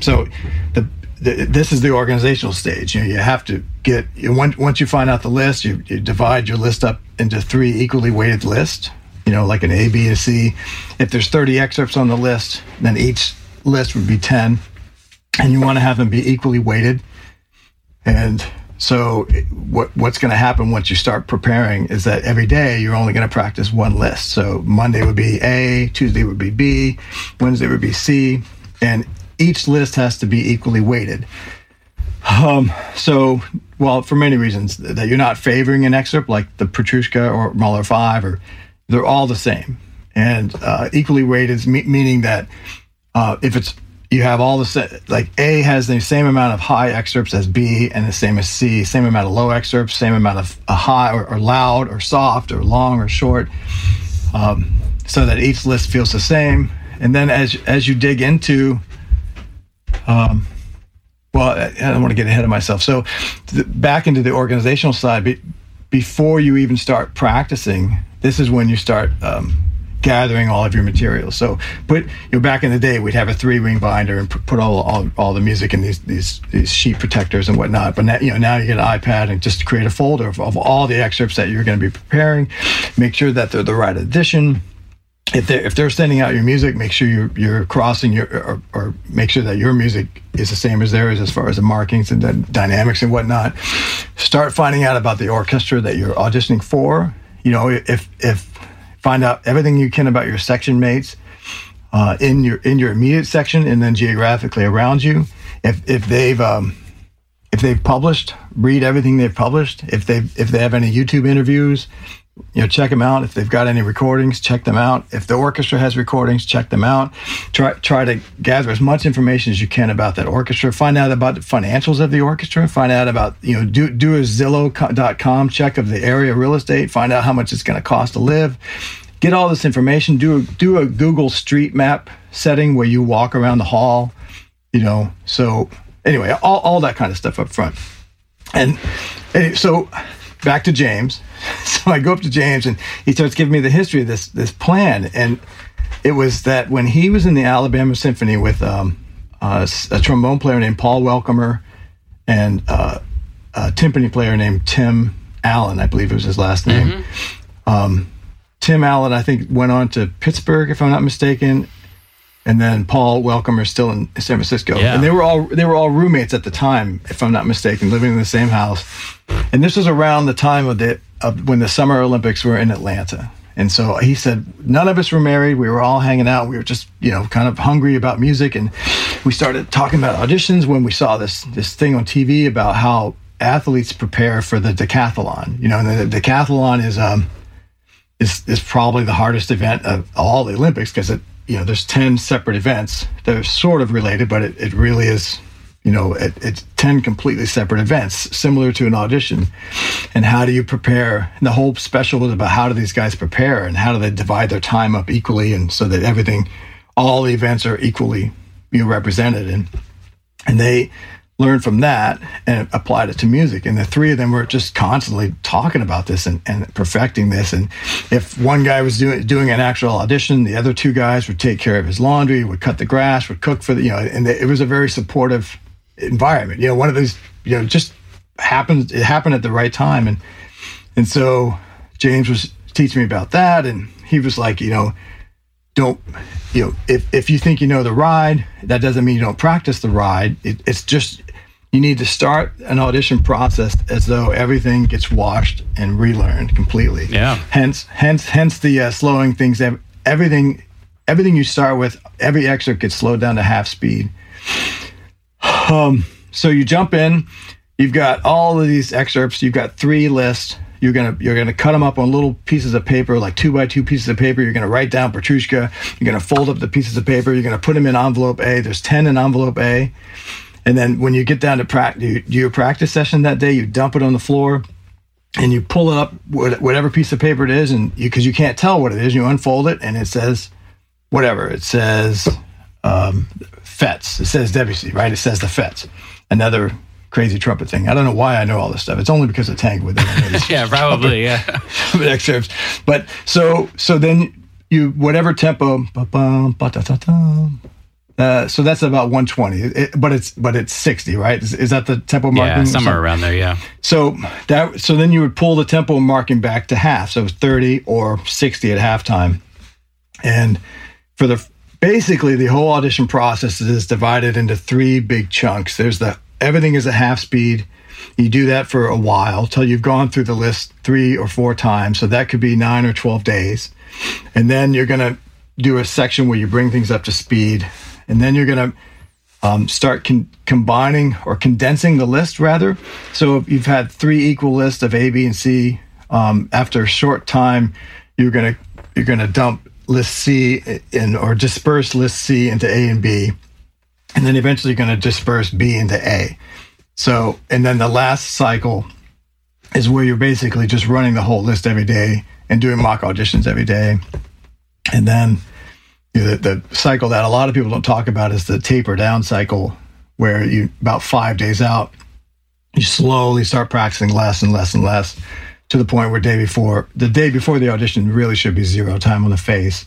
so the, this is the organizational stage. You know, you have to get, you, once, once you find out the list, you, you divide your list up into three equally weighted lists, you know, like an A, B, and C. If there's 30 excerpts on the list, then each list would be 10 and you want to have them be equally weighted. And so what what's going to happen once you start preparing is that every day you're only going to practice one list. So Monday would be A, Tuesday would be B, Wednesday would be C, and each list has to be equally weighted. Um, so, well, for many reasons, that you're not favoring an excerpt like the Petrushka or Mahler Five, or they're all the same and uh, equally weighted, meaning that uh, if it's you have all the like A has the same amount of high excerpts as B, and the same as C, same amount of low excerpts, same amount of a high or, or, loud or soft or long or short, um, so that each list feels the same. And then as as you dig into, um, well, I don't want to get ahead of myself. So back into the organizational side, be, before you even start practicing, this is when you start. Um, gathering all of your materials. So put you know back in the day we'd have a three ring binder and put all, all all the music in these these these sheet protectors and whatnot. But now, you know now you get an iPad and just create a folder of, of all the excerpts that you're going to be preparing. Make sure that they're the right edition. If they're if they're sending out your music, make sure you're you're crossing your or, or make sure that your music is the same as theirs as far as the markings and the dynamics and whatnot. Start finding out about the orchestra that you're auditioning for. You know if if find out everything you can about your section mates uh, in your in your immediate section and then geographically around you. If if they've um, if they've published, read everything they've published. If they if they have any YouTube interviews, you know, check them out. If they've got any recordings, check them out. If the orchestra has recordings, check them out. Try try to gather as much information as you can about that orchestra. Find out about the financials of the orchestra. Find out about you know do do a Zillow.com check of the area real estate. Find out how much it's going to cost to live. Get all this information. Do a, do a Google Street Map setting where you walk around the hall. You know, so anyway, all all that kind of stuff up front. And, and so back to James. <laughs> So I go up to James and he starts giving me the history of this this plan. And it was that when he was in the Alabama Symphony with um, uh, a trombone player named Paul Welcomer and uh, a timpani player named Tim Allen, I believe it was his last name. Mm-hmm. Um, Tim Allen, I think, went on to Pittsburgh, if I'm not mistaken, and then Paul Welcomer is still in San Francisco. Yeah. And they were all they were all roommates at the time, if I'm not mistaken, living in the same house. And this was around the time of the when the Summer Olympics were in Atlanta. And so he said, none of us were married. We were all hanging out. We were just, you know, kind of hungry about music. And we started talking about auditions when we saw this this thing on TV about how athletes prepare for the decathlon. You know, and the, decathlon is um is is probably the hardest event of all the Olympics because it you know, there's 10 separate events. They're sort of related, but it, it really is, you know, it, it's 10 completely separate events, similar to an audition. And how do you prepare? And the whole special was about how do these guys prepare and how do they divide their time up equally and so that everything, all the events are equally, you know, represented. And, and they, learned from that and applied it to music. And the three of them were just constantly talking about this and, and perfecting this. And if one guy was doing doing an actual audition, the other two guys would take care of his laundry, would cut the grass, would cook for the you know. And it was a very supportive environment. You know, one of these, you know just happened. It happened at the right time. And and so James was teaching me about that, and he was like, you know don't you know if, if you think you know the ride that doesn't mean you don't practice the ride it, it's just you need to start an audition process as though everything gets washed and relearned completely. Yeah. Hence, hence, hence the uh, slowing things. Everything, everything you start with, every excerpt gets slowed down to half speed. Um, so you jump in. You've got all of these excerpts. You've got three lists. You're gonna you're gonna cut them up on little pieces of paper, like two by two pieces of paper. You're gonna write down Petrushka. You're gonna fold up the pieces of paper. You're gonna put them in envelope A. There's ten in envelope A and then when you get down to do your practice session that day, you dump it on the floor and you pull it up whatever piece of paper it is. And because you, you, can't tell what it is, you unfold it and it says whatever. It says um, Fêtes. It says Debussy, right? It says the Fêtes. Another crazy trumpet thing. I don't know why I know all this stuff. It's only because of Tanglewood. <laughs> yeah, probably. Yeah. <laughs> excerpts. But so so then you whatever tempo. Uh, so that's about 120, it, but it's but it's 60, right? Is, is that the tempo marking? Yeah, somewhere around there. Yeah. So that so then you would pull the tempo marking back to half, so 30 or 60 at halftime, and for the basically the whole audition process is divided into three big chunks. There's the everything is at half speed. You do that for a while till you've gone through the list three or four times. So that could be nine or 12 days. And then you're going to do a section where you bring things up to speed and then you're going to um, start con- combining or condensing the list rather. So if you've had three equal lists of A, B, and C, um, after a short time, you're going to you're going to dump list C in or disperse list C into A and B, and then eventually going to disperse B into A. So and then the last cycle is where you're basically just running the whole list every day and doing mock auditions every day, and then the, the cycle that a lot of people don't talk about is the taper down cycle, where you about five days out, you slowly start practicing less and less and less to the point where day before the day before the audition really should be zero time on the face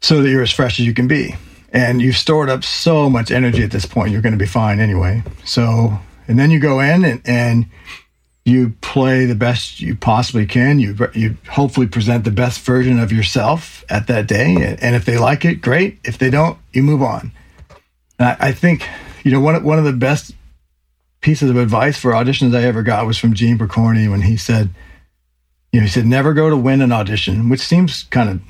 so that you're as fresh as you can be. And you've stored up so much energy at this point you're going to be fine anyway. So and then you go in and, and you play the best you possibly can. You you hopefully present the best version of yourself at that day. And if they like it great. If they don't you move on. I, I think you know one, one of the best pieces of advice for auditions i ever got was from Gene Pokorny when he said you know, he said never go to win an audition, which seems kind of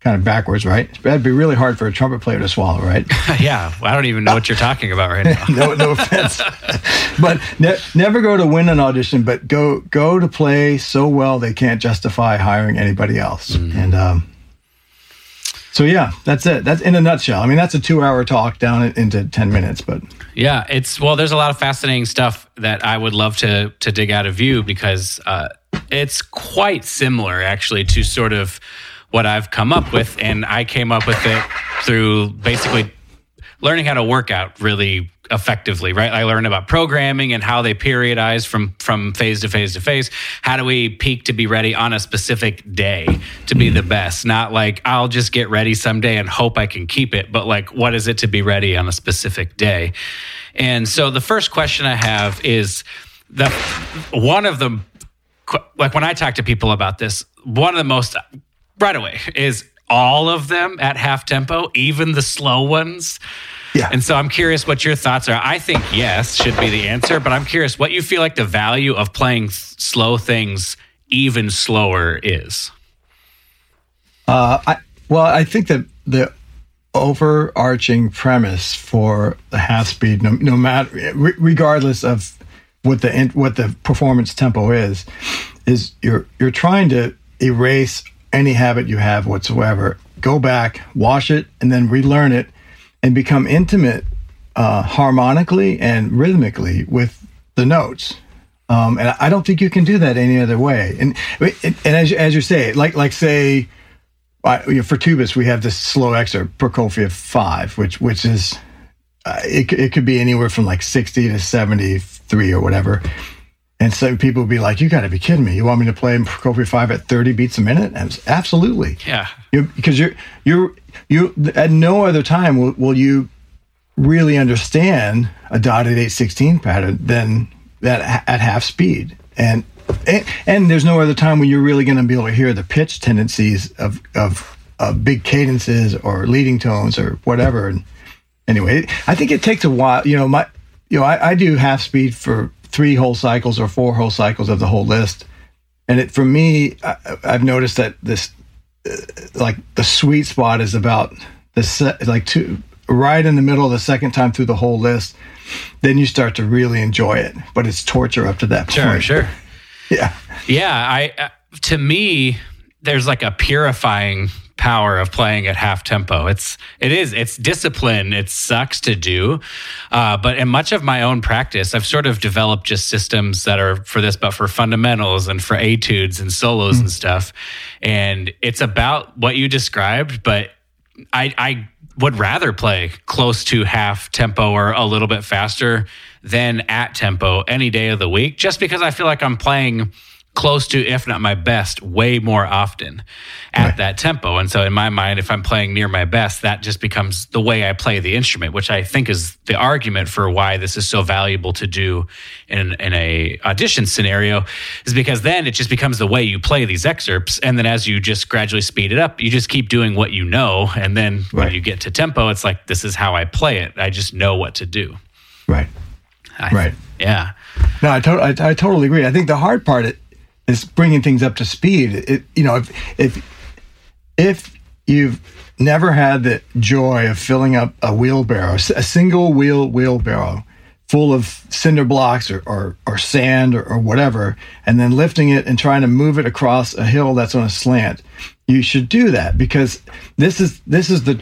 kind of backwards, right? That'd be really hard for a trumpet player to swallow, right? <laughs> yeah, I don't even know what you're talking about right now. <laughs> no, no offense, <laughs> but ne- never go to win an audition, but go go to play so well they can't justify hiring anybody else. Mm-hmm. And um, so yeah, that's it. That's in a nutshell. I mean, that's a two-hour talk down into ten minutes, but yeah, it's well. There's a lot of fascinating stuff that I would love to to dig out of you because uh, it's quite similar actually to sort of what I've come up with, and I came up with it through basically learning how to work out really effectively, right? I learned about programming and how they periodize from from phase to phase to phase. How do we peak to be ready on a specific day to be the best? Not like I'll just get ready someday and hope I can keep it, but like what is it to be ready on a specific day? And so the first question I have is the one of the like when I talk to people about this, one of the most right away is all of them at half tempo, even the slow ones. Yeah. And so I'm curious what your thoughts are. I think yes should be the answer, but I'm curious what you feel like the value of playing slow things even slower is. Uh, I, well, I think that the overarching premise for the half speed, no, no matter, regardless of what the what the performance tempo is, is you're you're trying to erase any habit you have whatsoever. Go back, wash it, and then relearn it, and become intimate uh, harmonically and rhythmically with the notes. Um, and I don't think you can do that any other way. And and as as you say, like like say, for tubas we have this slow excerpt Prokofiev five, which which is uh, it it could be anywhere from like sixty to seventy three or whatever. And so people would be like, "You got to be kidding me! You want me to play Prokofiev Five at thirty beats a minute?" Was, Absolutely, yeah. You're, because you're you're you at no other time will, will you really understand a dotted eight sixteen pattern than that at half speed, and and, and there's no other time when you're really going to be able to hear the pitch tendencies of of of big cadences or leading tones or whatever. And anyway, I think it takes a while. You know, my you know, I, I do half speed for three whole cycles or four whole cycles of the whole list. And it, for me, I, have noticed that this, uh, like the sweet spot is about the se- like two, right in the middle of the second time through the whole list. Then you start to really enjoy it, but it's torture up to that sure, point. Sure, sure. <laughs> Yeah. Yeah. I, uh, to me, there's like a purifying power of playing at half tempo. It's it is it's discipline. It sucks to do, uh, but in much of my own practice, I've sort of developed just systems that are for this, but for fundamentals and for etudes and solos mm. and stuff. And it's about what you described, but I I would rather play close to half tempo or a little bit faster than at tempo any day of the week, just because I feel like I'm playing close to, if not my best, way more often at right. that tempo. And so, in my mind, if I'm playing near my best, that just becomes the way I play the instrument, which I think is the argument for why this is so valuable to do in, in a audition scenario, is because then it just becomes the way you play these excerpts. And then as you just gradually speed it up, you just keep doing what you know. And then right. when you get to tempo, it's like, this is how I play it. I just know what to do. Right. I, right. Yeah. No, I, to- I, I totally agree. I think the hard part is bringing things up to speed. It, you know, if if if you've never had the joy of filling up a wheelbarrow, a single wheel wheelbarrow full of cinder blocks or, or, or sand or, or, whatever, and then lifting it and trying to move it across a hill that's on a slant, you should do that because this is this is the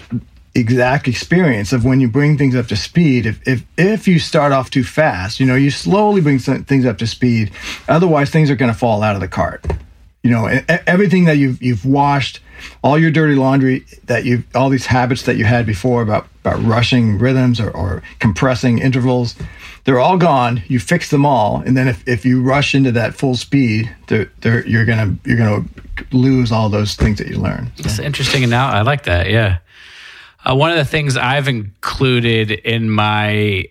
exact experience of when you bring things up to speed. If if if you start off too fast, you know, you slowly bring things up to speed. Otherwise, things are going to fall out of the cart. You know, everything that you've you've washed, all your dirty laundry that you all these habits that you had before about about rushing rhythms or, or compressing intervals, they're all gone. You fix them all, and then if, if you rush into that full speed, they're, they're, you're gonna you're gonna lose all those things that you learn. It's interesting, and now I like that. Yeah, uh, one of the things I've included in my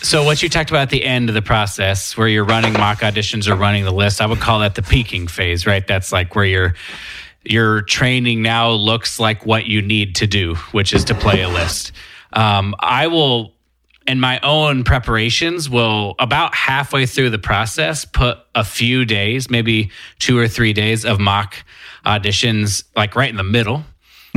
so what you talked about at the end of the process where you're running mock auditions or running the list, I would call that the peaking phase, right? That's like where your your training now looks like what you need to do, which is to play a list. Um, I will in my own preparations will about halfway through the process put a few days, maybe two or three days of mock auditions like right in the middle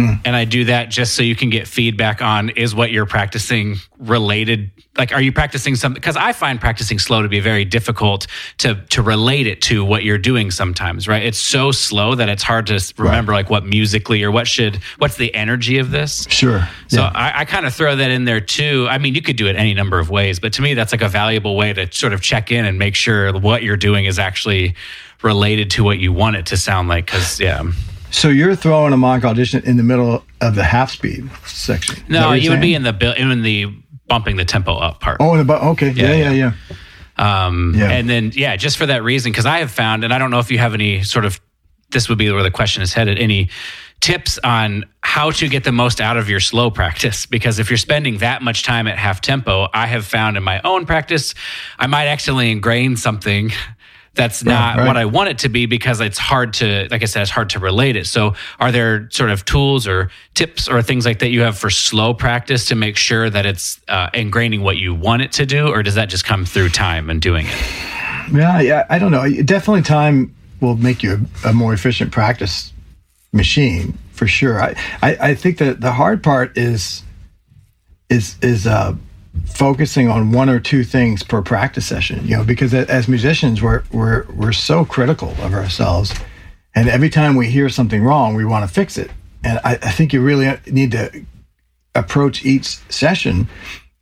Mm. And I do that just so you can get feedback on is what you're practicing related. Like, are you practicing something? Because I find practicing slow to be very difficult to to relate it to what you're doing sometimes, right? It's so slow that it's hard to remember right. like what musically or what should what's the energy of this. Sure. So yeah. I, I kind of throw that in there too. I mean, you could do it any number of ways, but to me, that's like a valuable way to sort of check in and make sure what you're doing is actually related to what you want it to sound like. Because yeah. So you're throwing a mock audition in the middle of the half speed section. No, you would be in the in the bumping the tempo up part. Oh, in the okay, yeah, yeah, yeah. yeah. Um, yeah. And then yeah, just for that reason, because I have found, and I don't know if you have any sort of this would be where the question is headed. Any tips on how to get the most out of your slow practice? Because if you're spending that much time at half tempo, I have found in my own practice, I might actually ingrain something that's not right. what I want it to be because it's hard to, like I said, it's hard to relate it. So, are there sort of tools or tips or things like that you have for slow practice to make sure that it's uh, ingraining what you want it to do, or does that just come through time and doing it? Yeah, yeah, I don't know. Definitely, time will make you a, a more efficient practice machine for sure. I, I, I think that the hard part is is is uh, focusing on one or two things per practice session you know because as musicians we're we're we're so critical of ourselves. And every time we hear something wrong we want to fix it. And I, I think you really need to approach each session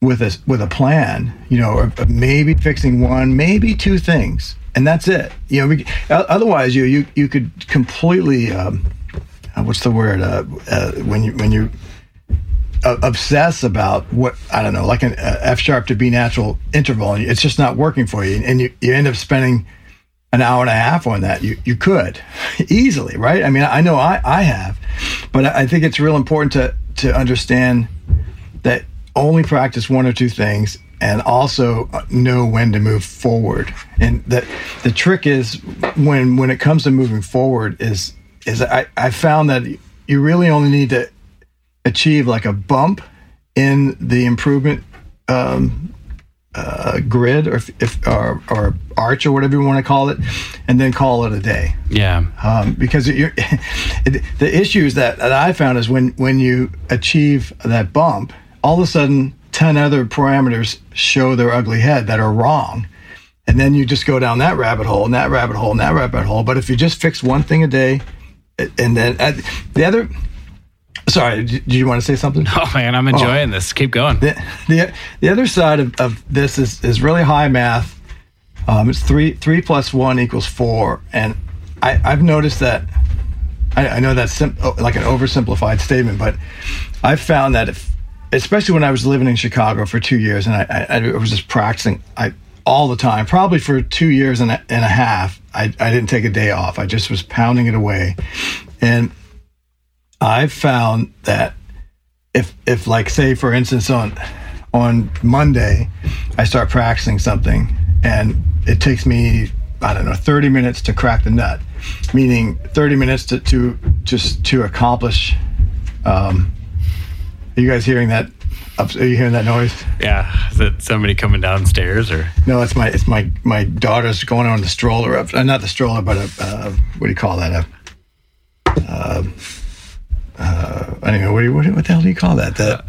with a with a plan you know maybe fixing one maybe two things and that's it. You know we, otherwise you you you could completely um, what's the word uh, uh, when you when you uh, obsess about what I don't know, like an uh, F sharp to B natural interval, and it's just not working for you, and you, you end up spending an hour and a half on that. You you could <laughs> easily, right? I mean, I know I I have, but I think it's real important to to understand that only practice one or two things and also uh, know when to move forward. And the the trick is when when it comes to moving forward is is I I found that you really only need to achieve like a bump in the improvement um, uh, grid or if or, or, arch or whatever you want to call it, and then call it a day. Yeah. Um, because it, <laughs> it, the issues that, that I found is when when you achieve that bump, all of a sudden ten other parameters show their ugly head that are wrong. And then you just go down that rabbit hole and that rabbit hole and that rabbit hole. But if you just fix one thing a day, and then uh, the other Sorry, do you want to say something? Oh man, I'm enjoying oh. this. Keep going. The, the, the other side of, of this is, is really high math. Um, it's three three plus one equals four, and I, I've noticed that. I, I know that's sim- oh, like an oversimplified statement, but I've found that if, especially when I was living in Chicago for two years, and I, I, I was just practicing, I all the time, probably for two years and a, and a half. I, I didn't take a day off. I just was pounding it away, and I've found that if if like say for instance on on Monday I start practicing something and it takes me I don't know 30 minutes to crack the nut, meaning 30 minutes to to just to accomplish. Um, are you guys hearing that? Are you hearing that noise? Yeah, is it somebody coming downstairs or? No, it's my it's my my daughter's going on the stroller up, uh, not the stroller, but a uh, what do you call that? A uh, uh, anyway, what, what, what, the hell do you call that? The,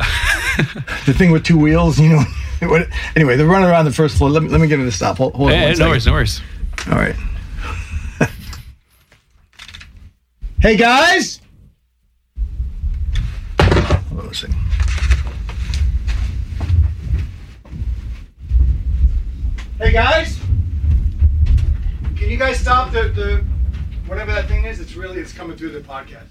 <laughs> the thing with two wheels, you know. <laughs> what, anyway, they're running around the first floor. Let me, let me get to the stop. Hold, hold hey, on. no worries, no worries. All right. <laughs> hey, guys. Hold on a second. Hey, guys. Can you guys stop the, the whatever that thing is, it's really it's coming through the podcast.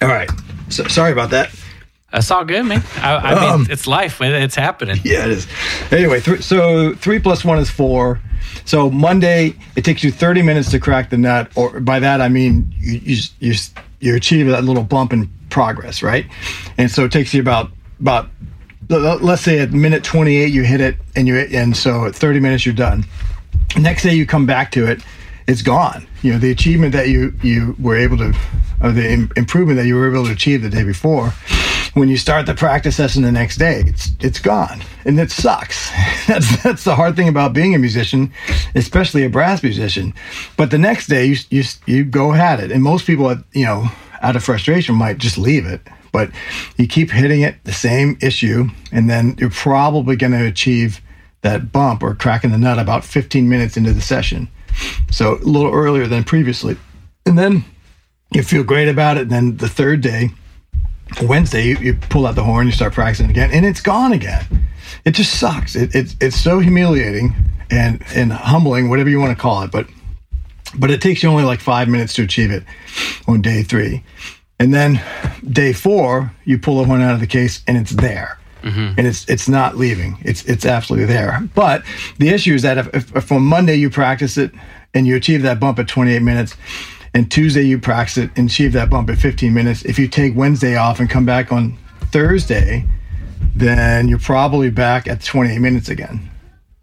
All right. So, sorry about that. That's all good, man. I, I mean, Um, it's life. It- It's happening. <laughs> Yeah, it is. Anyway, th- so three plus one is four. So Monday, it takes you 30 minutes to crack the nut, or by that I mean you you you, you achieve that little bump in progress, right? And so it takes you about about let's say at minute 28 you hit it, and you and so at 30 minutes you're done. Next day you come back to it, it's gone. You know the achievement that you you were able to, or the im- improvement that you were able to achieve the day before. When you start the practice session the next day, it's it's gone, and it sucks. <laughs> That's that's the hard thing about being a musician, especially a brass musician. But the next day you you you go at it, and most people, you know, out of frustration might just leave it. But you keep hitting it, the same issue, and then you're probably going to achieve that bump or cracking the nut about 15 minutes into the session. So a little earlier than previously. And then you feel great about it. And then the third day, Wednesday, you, you pull out the horn, you start practicing again, and it's gone again. It just sucks. It, it's it's so humiliating and and humbling, whatever you want to call it. But but it takes you only like five minutes to achieve it on day three. And then day four, you pull the horn out of the case and it's there. And it's it's not leaving. It's it's absolutely there. But the issue is that if, if, if on Monday you practice it and you achieve that bump at 28 minutes, and Tuesday you practice it and achieve that bump at 15 minutes, if you take Wednesday off and come back on Thursday, then you're probably back at 28 minutes again.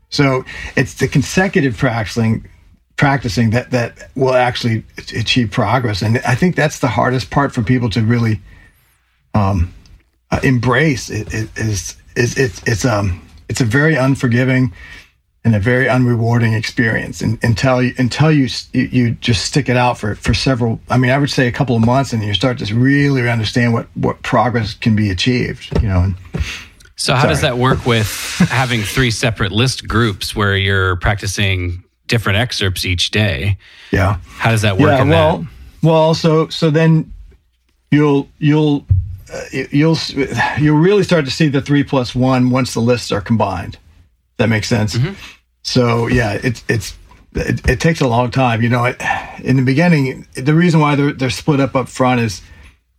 So it's the consecutive practicing practicing that that will actually achieve progress, and I think that's the hardest part for people to really um, uh, embrace. It, it is is it's it's um it's a very unforgiving and a very unrewarding experience and, until you until you, you you just stick it out for for several i mean i would say a couple of months and you start to really understand what what progress can be achieved you know and So, how does that work with <laughs> having three separate list groups where you're practicing different excerpts each day? yeah How does that work? yeah in well that? well so so then you'll you'll you'll you'll really start to see the three plus one once the lists are combined. That makes sense? Mm-hmm. So yeah it's it's it, it takes a long time you know it, in the beginning the reason why they're, they're split up up front is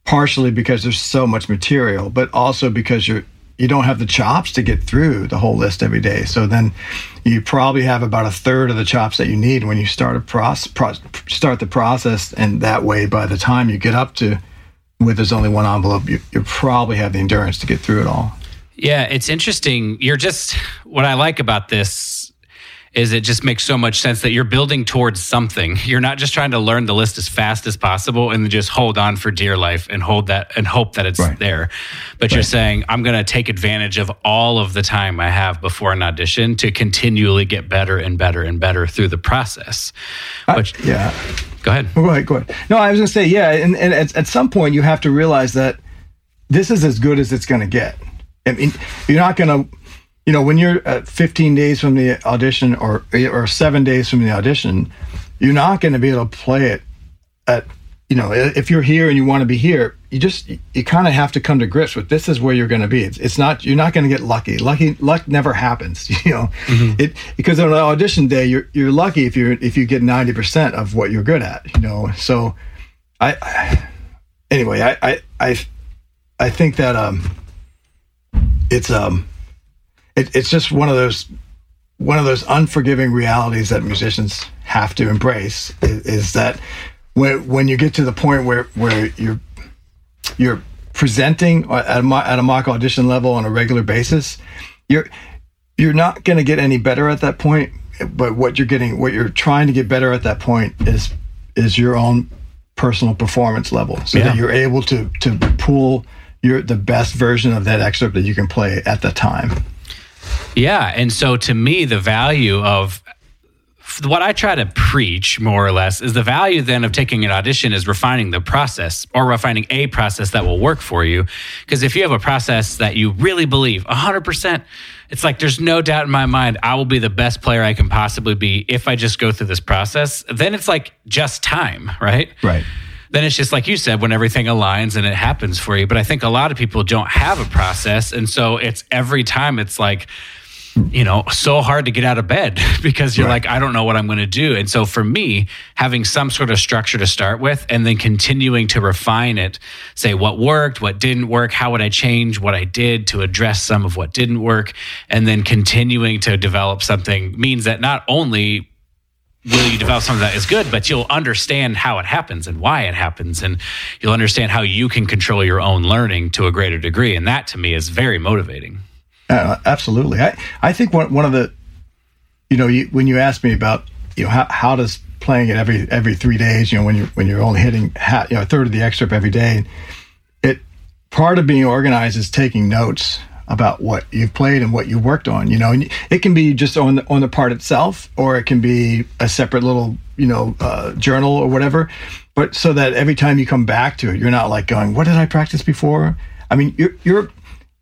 partially because there's so much material but also because you're you don't have the chops to get through the whole list every day. So then you probably have about a third of the chops that you need when you start a process pro, start the process and that way by the time you get up to where there's only one envelope you, you probably have the endurance to get through it all Yeah, it's interesting. You're just what I like about this is it just makes so much sense that you're building towards something. You're not just trying to learn the list as fast as possible and just hold on for dear life and hold that and hope that it's Right. there. But you're saying I'm going to take advantage of all of the time I have before an audition to continually get better and better and better through the process. But yeah go ahead. <laughs> Go ahead, go ahead. No, I was going to say, yeah, and, and at, at some point you have to realize that this is as good as it's going to get. I mean, you're not going to, you know, when you're at 15 days from the audition or or seven days from the audition, you're not going to be able to play it at, you know, if you're here and you want to be here, you just you kind of have to come to grips with this is where you're going to be. It's, it's not you're not going to get lucky. Lucky luck never happens. <laughs> You know, it because on an audition day you're you're lucky if you are if you get 90 percent of what you're good at. You know, so I, I anyway I I I, I think that um it's um it, it's just one of those one of those unforgiving realities that musicians have to embrace is, is that when when you get to the point where where you're you're presenting at a, at a mock audition level on a regular basis, you're you're not going to get any better at that point. But what you're getting, what you're trying to get better at that point is is your own personal performance level, so Yeah. that you're able to to pull your the best version of that excerpt that you can play at the time. Yeah. And so to me, the value of what I try to preach more or less is the value then of taking an audition is refining the process or refining a process that will work for you. Because if you have a process that you really believe 100%, it's like there's no doubt in my mind I will be the best player I can possibly be if I just go through this process. Then it's like just time, right? Right. then it's just like you said when everything aligns and it happens for you but i think a lot of people don't have a process and so it's every time it's like you know so hard to get out of bed <laughs> because you're right. like i don't know what i'm going to do and so for me having some sort of structure to start with and then continuing to refine it say what worked what didn't work how would i change what i did to address some of what didn't work and then continuing to develop something means that not only will you develop something that is good, but you'll understand how it happens and why it happens. And you'll understand how you can control your own learning to a greater degree. And that to me is very motivating. Uh, absolutely. I, I think one, one of the, you know, you, when you ask me about, you know, how, how does playing it every, every three days, you know, when you're, when you're only hitting, you know, a third of the excerpt every day, it, part of being organized is taking notes about what you've played and what you worked on. You know, and it can be just on the, on the part itself, or it can be a separate little you know uh, journal or whatever. But so that every time you come back to it, you're not like going, "What did I practice before?" I mean, you're you're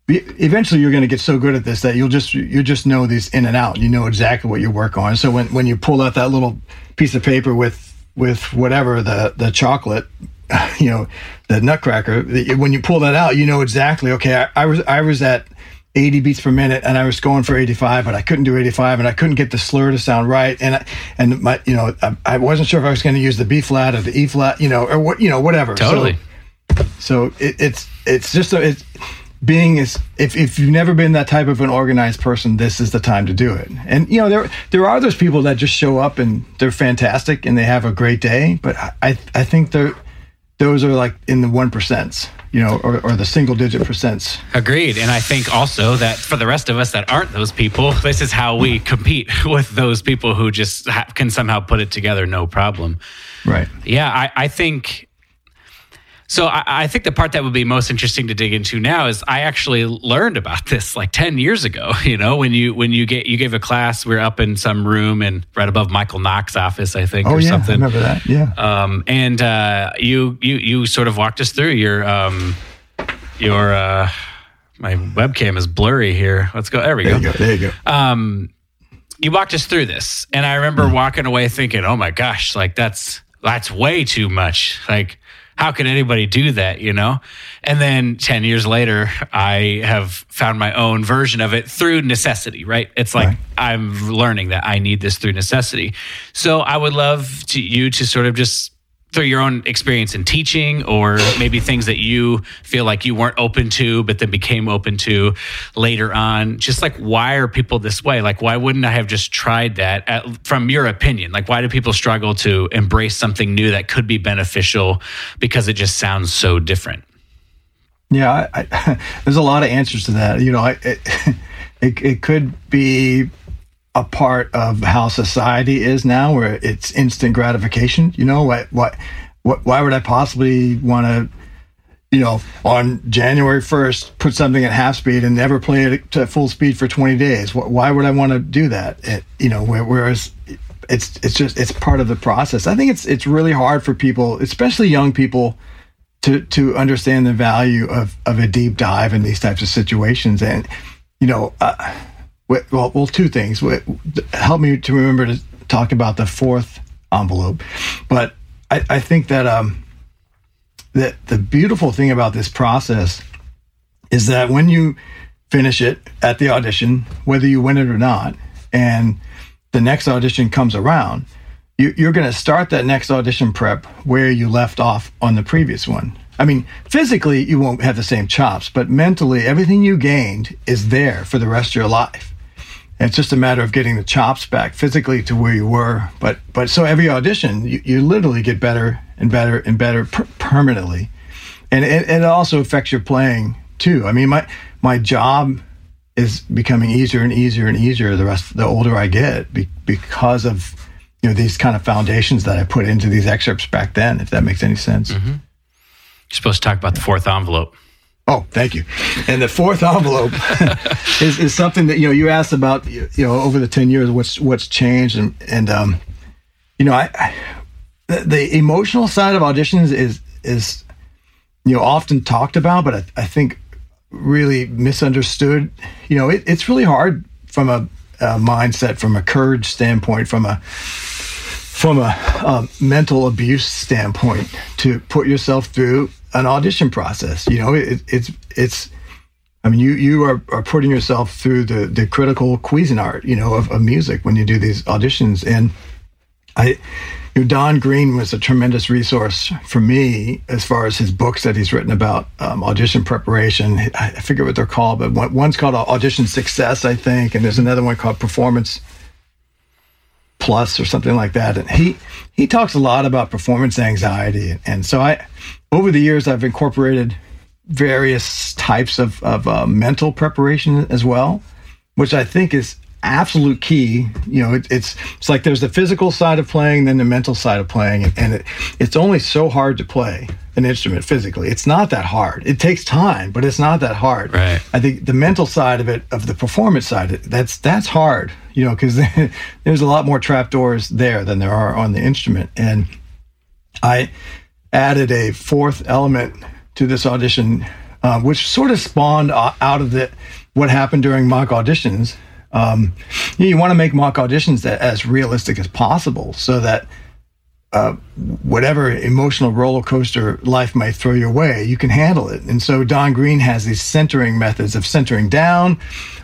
eventually you're going to get so good at this that you'll just you just know these in and out. You know exactly what you work on. So when when you pull out that little piece of paper with with whatever the the chocolate <laughs> you know the nutcracker when you pull that out you know exactly okay I, I was i was at 80 beats per minute and I was going for 85, but I couldn't do 85 and I couldn't get the slur to sound right. And, I, and my, you know, I, I wasn't sure if I was going to use the B flat or the E flat, you know, or what, you know, whatever. Totally. So, so it, it's, it's just, a, it's being is, if, if you've never been that type of an organized person, this is the time to do it. And, you know, there, there are those people that just show up and they're fantastic and they have a great day, but I, I think they're, those are like in the one percents you know, or, or the single digit percents. Agreed. And I think also that for the rest of us that aren't those people, <laughs> this is how we compete <laughs> with those people who just ha- can somehow put it together no problem. Right. Yeah. I, I think so I, I, think the part that would be most interesting to dig into now is I actually learned about this like ten years ago. <laughs> You know, when you when you get you gave a class, we are up in some room and right above Michael Knox's office, I think, oh, or yeah, something. I remember that? Yeah. Um, and uh, you you you sort of walked us through your um, your uh, my webcam is blurry here. Let's go. There we there go. You go. There you go. Um, you walked us through this, and I remember mm. walking away thinking, "Oh my gosh, like that's that's way too much." Like how can anybody do that, you know? And then 10 years later, I have found my own version of it through necessity, right? It's like right. I'm learning that I need this through necessity. So I would love to you to sort of just through your own experience in teaching or maybe things that you feel like you weren't open to but then became open to later on. Just like why are people this way? Like why wouldn't i have just tried that? At, from your opinion like why do people struggle to embrace something new that could be beneficial because it just sounds so different? Yeah I, I, <laughs> there's a lot of answers to that. You know it, <laughs> it, it could be a part of how society is now, where it's instant gratification. You know, what, what, what why would I possibly want to, you know, on January 1st, put something at half speed and never play it to full speed for 20 days? Why would I want to do that? It, you know, whereas it's, it's just, it's part of the process. I think it's, it's really hard for people, especially young people, to, to understand the value of, of a deep dive in these types of situations. And, you know, uh, well, well, two things. Help me to remember to talk about the fourth envelope. But I, I think that um, that the beautiful thing about this process is that when you finish it at the audition, whether you win it or not, and the next audition comes around, you, you're going to start that next audition prep where you left off on the previous one. I mean, physically, you won't have the same chops, but mentally, everything you gained is there for the rest of your life. It's just a matter of getting the chops back physically to where you were. But but so every audition, you, you literally get better and better and better per- permanently, and it, it also affects your playing too. I mean, my my job is becoming easier and easier and easier the rest the older I get be, because of you know these kind of foundations that I put into these excerpts back then. If that makes any sense. Mm-hmm. You're supposed to talk about the fourth envelope. Oh, thank you. And the fourth <laughs> envelope <laughs> is, is something that you know you asked about. You know, over the ten years, what's what's changed, and and um, you know, I, I the, the, emotional side of auditions is is you know often talked about, but I, I think really misunderstood. You know, it, it's really hard from a, a mindset, from a courage standpoint, from a from a um, mental abuse standpoint to put yourself through an audition process. You know, it, it's it's. I mean, you you are, are putting yourself through the the critical Cuisinart, you know, of, of music when you do these auditions. And I, you know, Don Greene was a tremendous resource for me as far as his books that he's written about um, audition preparation. I forget what they're called, but one, one's called Audition Success, I think, and there's another one called Performance Plus or something like that. And he he talks a lot about performance anxiety, and so I over the years I've incorporated various types of of uh, mental preparation as well, which I think is absolute key. You know, it, it's it's like there's the physical side of playing, then the mental side of playing, and, and it, it's only so hard to play an instrument physically. It's not that hard. It takes time, but it's not that hard. Right. I think the mental side of it, of the performance side, that's that's hard. You know, because <laughs> there's a lot more trapdoors there than there are on the instrument, and I added a fourth element to this audition, uh, which sort of spawned out of the what happened during mock auditions. Um, you, want to make mock auditions that as realistic as possible, so that uh, whatever emotional roller coaster life might throw your way, you can handle it. And so Don Greene has these centering methods of centering down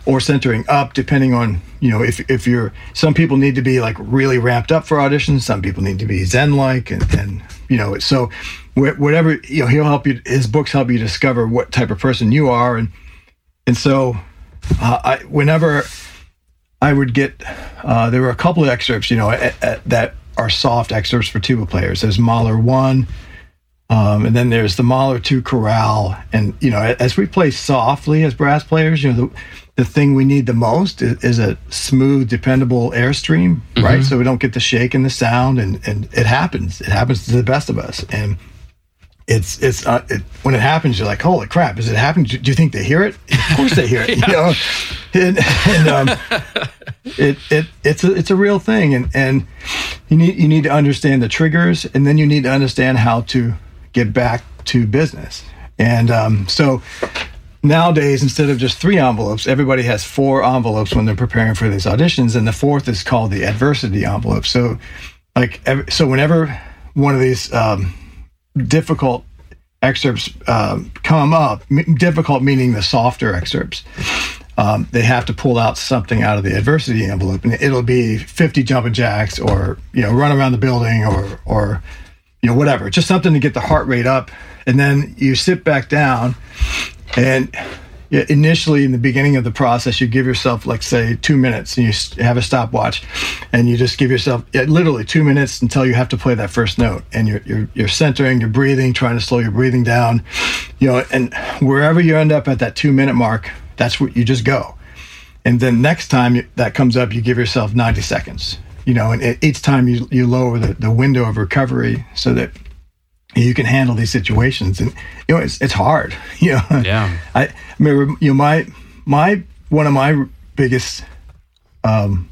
or centering up, depending on, you know, if, if you're, some people need to be like really ramped up for auditions, some people need to be Zen like, and, and, you know, so whatever, you know, he'll help you, his books help you discover what type of person you are. And, and so uh, I, whenever I would get, uh, there were a couple of excerpts, you know, at, at, that are soft excerpts for tuba players. There's Mahler 1, um, and then there's the Mahler 2 chorale. And, you know, as we play softly as brass players, you know, the, the thing we need the most is, is a smooth, dependable airstream, mm-hmm. right? So we don't get the shake in the sound, and, and it happens. It happens to the best of us. And it's it's uh, it, when it happens, you're like, holy crap! Is it happening? Do, do you think they hear it? <laughs> Of course they hear it. <laughs> yeah. You know, and, and um, it it it's a it's a real thing, and and you need you need to understand the triggers, and then you need to understand how to get back to business. And um, so nowadays, instead of just three envelopes, everybody has four envelopes when they're preparing for these auditions, and the fourth is called the adversity envelope. So, like, so whenever one of these um, difficult excerpts um, come up, difficult meaning the softer excerpts, um, they have to pull out something out of the adversity envelope, and it'll be 50 jumping jacks, or you know, run around the building, or or you know, whatever, just something to get the heart rate up, and then you sit back down, and initially in the beginning of the process, you give yourself like say two minutes, and you have a stopwatch, and you just give yourself literally two minutes until you have to play that first note, and you're you're, you're centering, you're breathing, trying to slow your breathing down, you know, and wherever you end up at that two minute mark, that's what you just go, and then next time that comes up, you give yourself ninety seconds, you know, and each time you you lower the, the window of recovery so that you can handle these situations and you know it's, it's hard <laughs> you know? Yeah. I remember you know my my one of my biggest um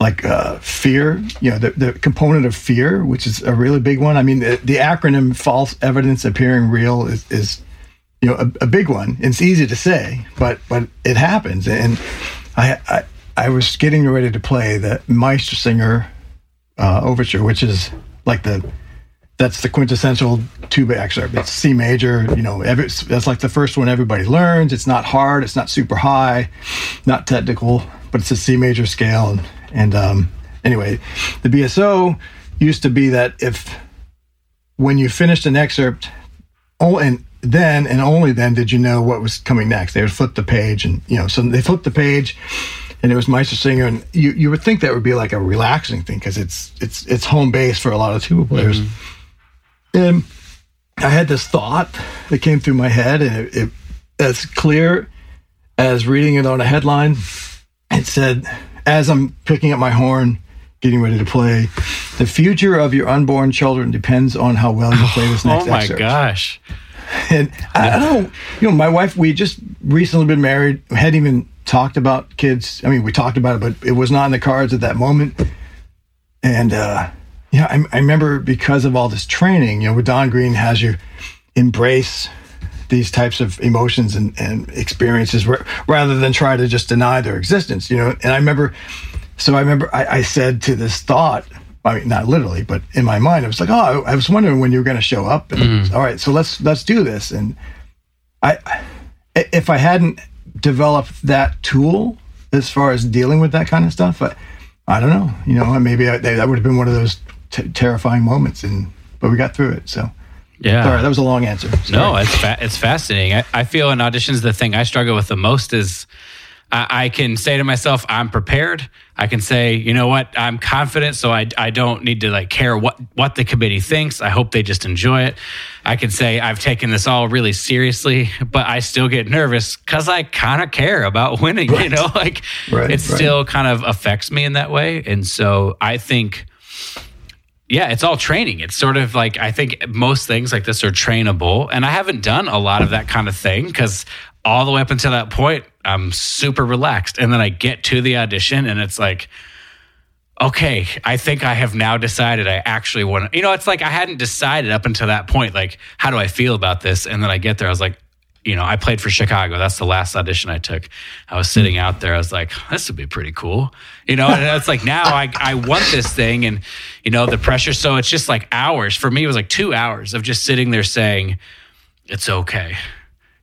like uh fear you know the, the component of fear which is a really big one i mean the, the acronym false evidence appearing real is, is you know a, a, big one it's easy to say but but it happens and i i, I was getting ready to play the Meistersinger uh, overture which is like the that's the quintessential tuba excerpt. It's C major. You know, every, that's like the first one everybody learns. It's not hard. It's not super high, not technical, but it's a C major scale. And, and um, anyway, the BSO used to be that if when you finished an excerpt, oh, and then and only then did you know what was coming next. They would flip the page, and you know, so they flipped the page and it was Meistersinger, and you, you would think that would be like a relaxing thing because it's it's it's home base for a lot of tuba players. Mm-hmm. And I had this thought that came through my head, and it, it as clear as reading it on a headline. It said, as I'm picking up my horn, getting ready to play, the future of your unborn children depends on how well you play this <laughs> next Oh my excerpt. gosh. And I, I don't, you know, my wife, we just recently been married, hadn't even talked about kids. I mean, we talked about it, but it was not in the cards at that moment. And, uh, yeah, I, I remember because of all this training, you know, Don Greene has you embrace these types of emotions and, and experiences rather than try to just deny their existence, you know. And I remember, so I remember I, I said to this thought, I mean, not literally, but in my mind, I was like, oh, I, I was wondering when you were going to show up. And Mm-hmm. all right, so let's let's do this. And I, if I hadn't developed that tool as far as dealing with that kind of stuff, I, I don't know. You know, maybe I, that would have been one of those t- terrifying moments. And but we got through it. So Yeah. sorry, that was a long answer. No, it's fa- it's fascinating. I, I feel in auditions the thing I struggle with the most is I, I can say to myself, I'm prepared. I can say, you know what, I'm confident, so I, I don't need to like care what what the committee thinks. I hope they just enjoy it. I can say I've taken this all really seriously, but I still get nervous because I kind of care about winning. You know, <laughs> like Right, it right. still kind of affects me in that way, and so I think yeah, it's all training. It's sort of like I think most things like this are trainable. And I haven't done a lot of that kind of thing because all the way up until that point, I'm super relaxed. And then I get to the audition and it's like, okay, I think I have now decided I actually want to, you know, it's like I hadn't decided up until that point, like, how do I feel about this? And then I get there, I was like, you know, I played for Chicago. That's the last audition I took. I was sitting out there. I was like, this would be pretty cool. You know, and it's like now I, I want this thing and, you know, the pressure. So it's just like hours. For me, it was like two hours of just sitting there saying, it's okay.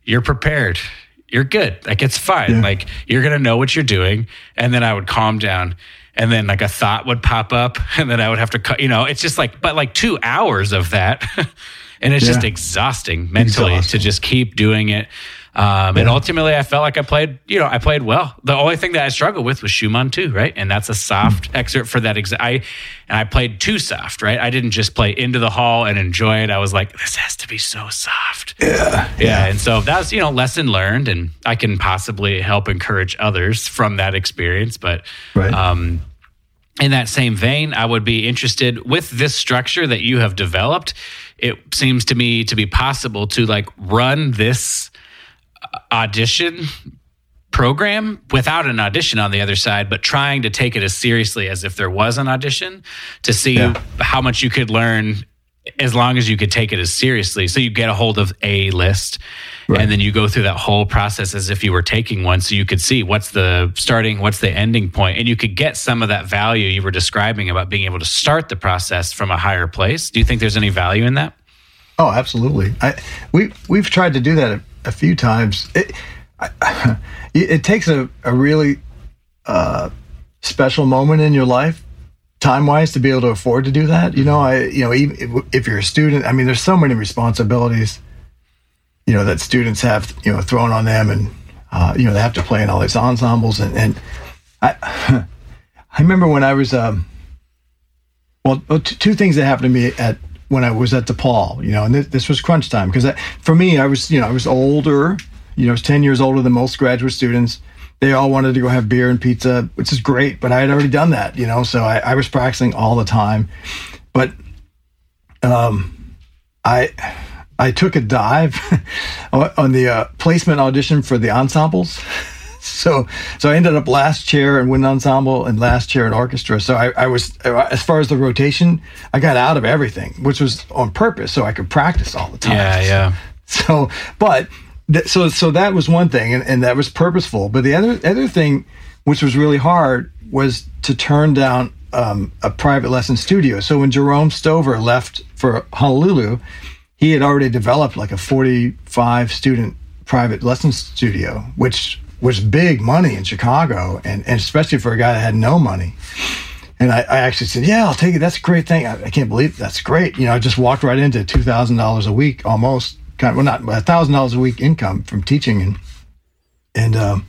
You're prepared. You're good. Like it's fine. Yeah. Like you're going to know what you're doing. And then I would calm down. And then like a thought would pop up <laughs> and then I would have to cut, you know, it's just like, but like two hours of that. <laughs> and it's just exhausting mentally Exhausting. to just keep doing it. Um, And ultimately, I felt like I played, you know, I played well. The only thing that I struggled with was Schumann too, right? And that's a soft excerpt for that. Exa- I and I played too soft, right? I didn't just play into the hall and enjoy it. I was like, this has to be so soft. Yeah, yeah. And so that's you know lesson learned, and I can possibly help encourage others from that experience. But Right. um, in that same vein, I would be interested with this structure that you have developed. It seems to me to be possible to like run this uh, audition program without an audition on the other side, but trying to take it as seriously as if there was an audition to see Yeah. how much you could learn as long as you could take it as seriously. So you get a hold of a list Right. and then you go through that whole process as if you were taking one so you could see what's the starting, what's the ending point, and you could get some of that value you were describing about being able to start the process from a higher place. Do you think there's any value in that? Oh, absolutely. I we we've tried to do that a, a few times. It I, <laughs> it takes a, a really uh, special moment in your life, time wise, to be able to afford to do that. You know, I you know even if, if you're a student, I mean, there's so many responsibilities, you know, that students have you know thrown on them, and uh, you know they have to play in all these ensembles, and and I <laughs> I remember when I was um well, t- two things that happened to me at when I was at DePaul, you know, and this, this was crunch time because for me, I was, you know, I was older, you know, I was 10 years older than most graduate students. They all wanted to go have beer and pizza, which is great, but I had already done that, you know, so I, I was practicing all the time. But um, I, I took a dive <laughs> on the uh, placement audition for the ensembles. <laughs> So, so I ended up last chair in wind ensemble and last chair in orchestra. So I, I was, as far as the rotation, I got out of everything, which was on purpose, so I could practice all the time. Yeah, yeah. <laughs> So, but th- so so that was one thing, and, and that was purposeful. But the other other thing, which was really hard, was to turn down um, a private lesson studio. So when Jerome Stover left for Honolulu, he had already developed like a 45 student private lesson studio, which was big money in Chicago, and, and especially for a guy that had no money. And I, I actually said, "Yeah, I'll take it. That's a great thing. I, I can't believe that's great." You know, I just walked right into two thousand dollars a week, almost kind of, well, not a thousand dollars a week income from teaching, and and um,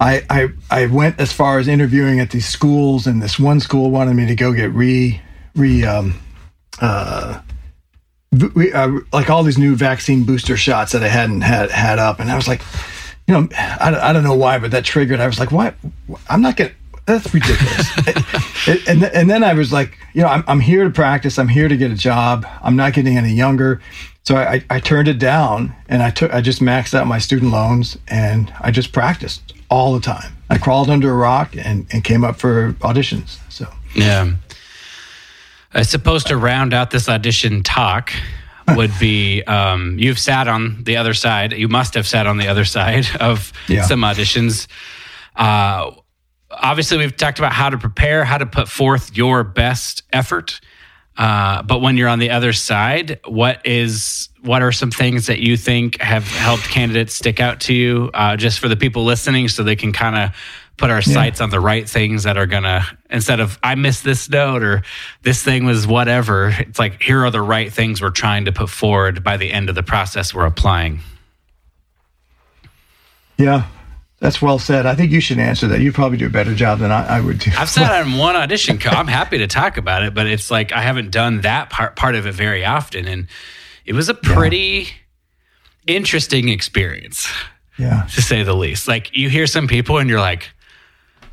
I I I went as far as interviewing at these schools, and this one school wanted me to go get re re um, uh, we, uh, like all these new vaccine booster shots that I hadn't had had up, and I was like, you know, I, I don't know why, but that triggered. I was like, what? I'm not gonna. That's ridiculous. <laughs> and, and and then I was like, you know, I'm I'm here to practice. I'm here to get a job. I'm not getting any younger. So I, I turned it down and I took I just maxed out my student loans and I just practiced all the time. I crawled under a rock and, and came up for auditions. So Yeah. I suppose to round out this audition talk would be <laughs> um, you've sat on the other side. You must have sat on the other side of Yeah. some auditions. Uh, obviously we've talked about how to prepare, how to put forth your best effort. Uh, but when you're on the other side, what is what are some things that you think have helped candidates stick out to you? Uh, just for the people listening, so they can kind of put our sights on the right things that are gonna instead of I missed this note or this thing was whatever. It's like here are the right things we're trying to put forward by the end of the process we're applying. Yeah, that's well said. I think you should answer that. You probably do a better job than I, I would do. I've sat <laughs> on one audition. co- I'm happy to talk about it, but it's like I haven't done that part part of it very often, and it was a pretty interesting experience yeah. to say the least. Like you hear some people, and you're like,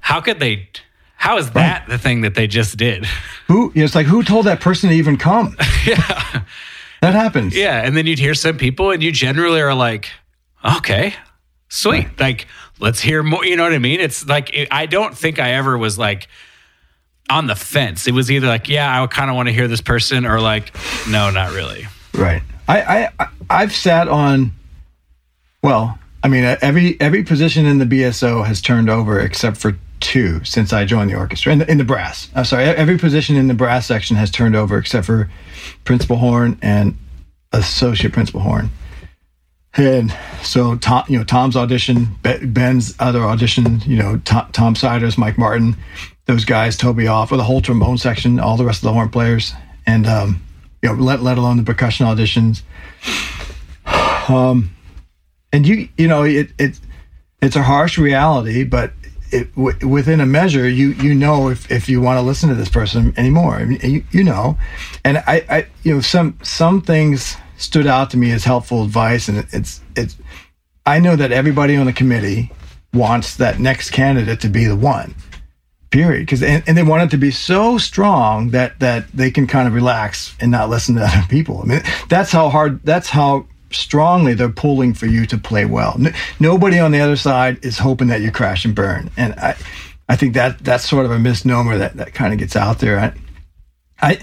"How could they? How is that the thing that they just did?" <laughs> Who? It's like who told that person to even come? <laughs> yeah, That happens. yeah. And then you'd hear some people, and you generally are like, "Okay, sweet." Like let's hear more. You know what I mean? It's like it, I don't think I ever was like on the fence. It was either like, "Yeah, I kind of want to hear this person," or like, "No, not really." Right. I, I I've sat on. Well, I mean, every every position in the BSO has turned over except for two since I joined the orchestra in the, in the brass. I'm sorry, every position in the brass section has turned over except for principal horn and associate principal horn. And so, Tom, you know, Tom's audition, Ben's other audition, you know, Tom, Tom Siders, Mike Martin, those guys, Toby Oft, with the whole trombone section, all the rest of the horn players, and um, you know, let let alone the percussion auditions. <sighs> Um, and you you know it it it's a harsh reality, but it w- within a measure, you you know if, if you want to listen to this person anymore, you, you know, and I, I you know some some things stood out to me as helpful advice, and it, it's it's I know that everybody on the committee wants that next candidate to be the one period because and, and they want it to be so strong that that they can kind of relax and not listen to <laughs> other people. I mean that's how hard that's how strongly they're pulling for you to play well. Nobody on the other side is hoping that you crash and burn. And i i think that that's sort of a misnomer that that kind of gets out there. I i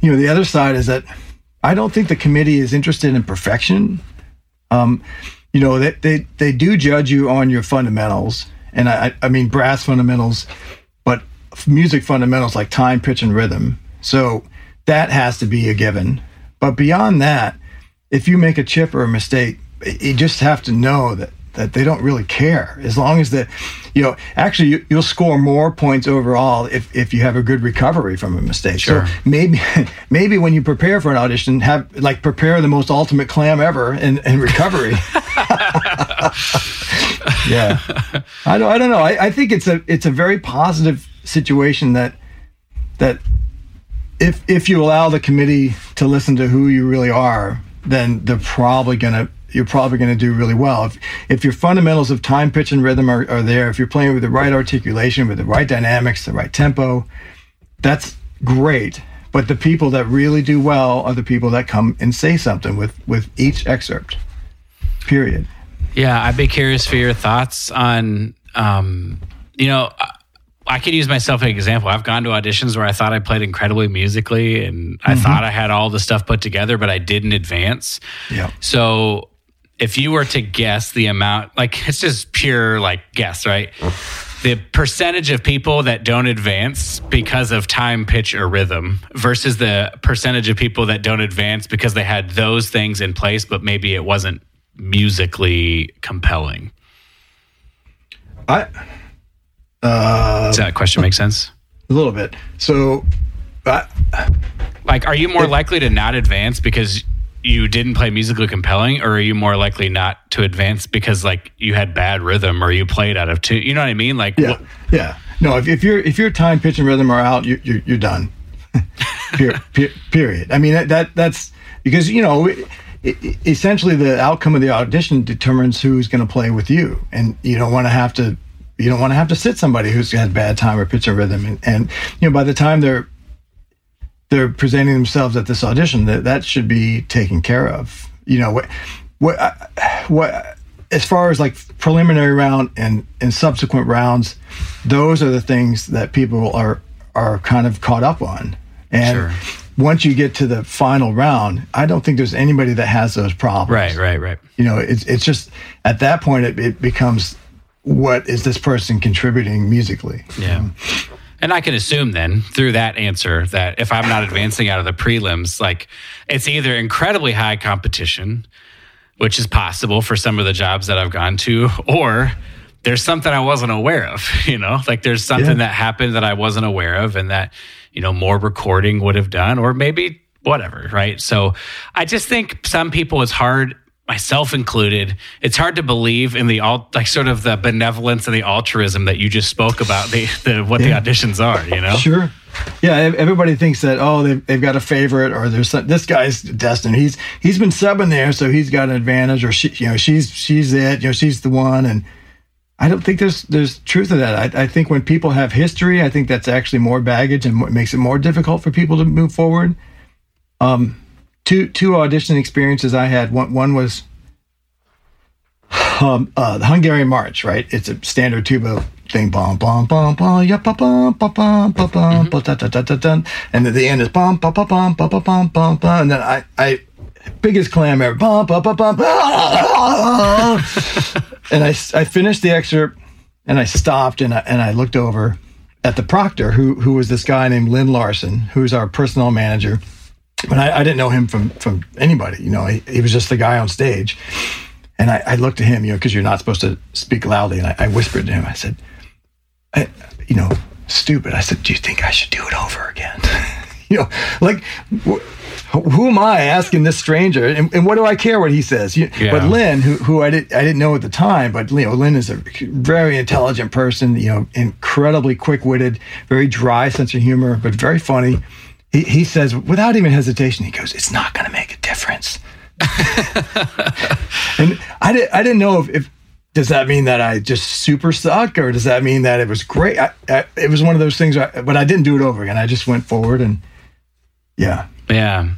you know the other side is that i don't think the committee is interested in perfection. Um you know they they, they do judge you on your fundamentals. And i i mean brass fundamentals but music fundamentals like time, pitch, and rhythm. So that has to be a given. But beyond that, if you make a chip or a mistake, you just have to know that that they don't really care. As long as the you know actually you, you'll score more points overall if, if you have a good recovery from a mistake. Sure. so maybe <laughs> maybe when you prepare for an audition have like prepare the most ultimate clam ever in, in recovery. <laughs> Yeah. I don't i don't know. I, I think it's a it's a very positive situation that that if if you allow the committee to listen to who you really are then they're probably gonna you're probably going to do really well. If if your fundamentals of time pitch and rhythm are, are there if you're playing with the right articulation with the right dynamics the right tempo that's great. But the people that really do well are the people that come and say something with with each excerpt period. Yeah, I'd be curious for your thoughts on, um, you know, I- could use myself as an example. I've gone to auditions where I thought I played incredibly musically and I mm-hmm. thought I had all the stuff put together, but I didn't advance. yeah So if you were to guess the amount, like it's just pure like guess, right? The percentage of people that don't advance because of time, pitch, or rhythm versus the percentage of people that don't advance because they had those things in place, but maybe it wasn't musically compelling. i Uh, Does that question make sense? a little bit so I, Like, are you more likely to not advance because you didn't play musically compelling, or are you more likely not to advance because like you had bad rhythm or you played out of tune? You know what I mean? Like, Yeah, what- yeah. No, if, if your if your time, pitch, and rhythm are out, you, you, you're done. <laughs> period, period. I mean that, that that's because you know it, it, essentially the outcome of the audition determines who's going to play with you, and you don't want to have to you don't want to have to sit somebody who's had bad time or pitch and rhythm, and, and you know by the time they're they're presenting themselves at this audition, that that should be taken care of. You know what what uh, what as far as like preliminary round and and subsequent rounds, those are the things that people are are kind of caught up on. And Sure. once you get to the final round, I don't think there's anybody that has those problems. right, right, right. You know, it's it's just at that point it, it becomes what is this person contributing musically? Yeah. And I can assume then through that answer that if I'm not advancing out of the prelims, like it's either incredibly high competition, which is possible for some of the jobs that I've gone to, or there's something I wasn't aware of, <laughs> you know, like there's something yeah. that happened that I wasn't aware of and that, you know, more recording would have done, or maybe whatever, right? So I just think some people it's hard myself included, it's hard to believe in the all like sort of the benevolence and the altruism that you just spoke about the, the what yeah. the auditions are. You know, sure. Yeah, everybody thinks that oh they've, they've got a favorite or there's some, this guy's destined. He's he's been subbing there, so he's got an advantage, or she, you know she's she's it, you know she's the one, and I don't think there's there's truth to that. I, I think when people have history, I think that's actually more baggage and makes it more difficult for people to move forward. Um, two two audition experiences I had. One one was um, uh, the Hungarian March. Right, it's a standard tuba thing. Bum bum bum bum yeah bum bum bum bum bum bum da da da da da, and then the end is bum bum bum bum bum bum bum bum bum, and then I I biggest clam ever. Bum bum bum <laughs> bum. and I I finished the excerpt, and I stopped and I and I looked over at the proctor, who who was this guy named Lynn Larsen, who's our personnel manager but I, I, didn't know him from from anybody. You know, he, he was just the guy on stage. And I, I looked at him, you know, because you're not supposed to speak loudly. And I, I whispered to him, I said, I, you know, stupid. I said, do you think I should do it over again? <laughs> you know, like, wh- who am I asking this stranger? And, and, what do I care what he says? You, yeah. But Lynn, who, who I, did, I didn't know at the time, but you know, Lynn is a very intelligent person, you know, incredibly quick witted, very dry sense of humor, but very funny he, he says without even hesitation, he goes, "It's not going to make a difference." <laughs> and I, did, I didn't know if, if, does that mean that I just super suck or does that mean that it was great? I, I, it was one of those things, I, but I didn't do it over again. I just went forward and yeah. Yeah.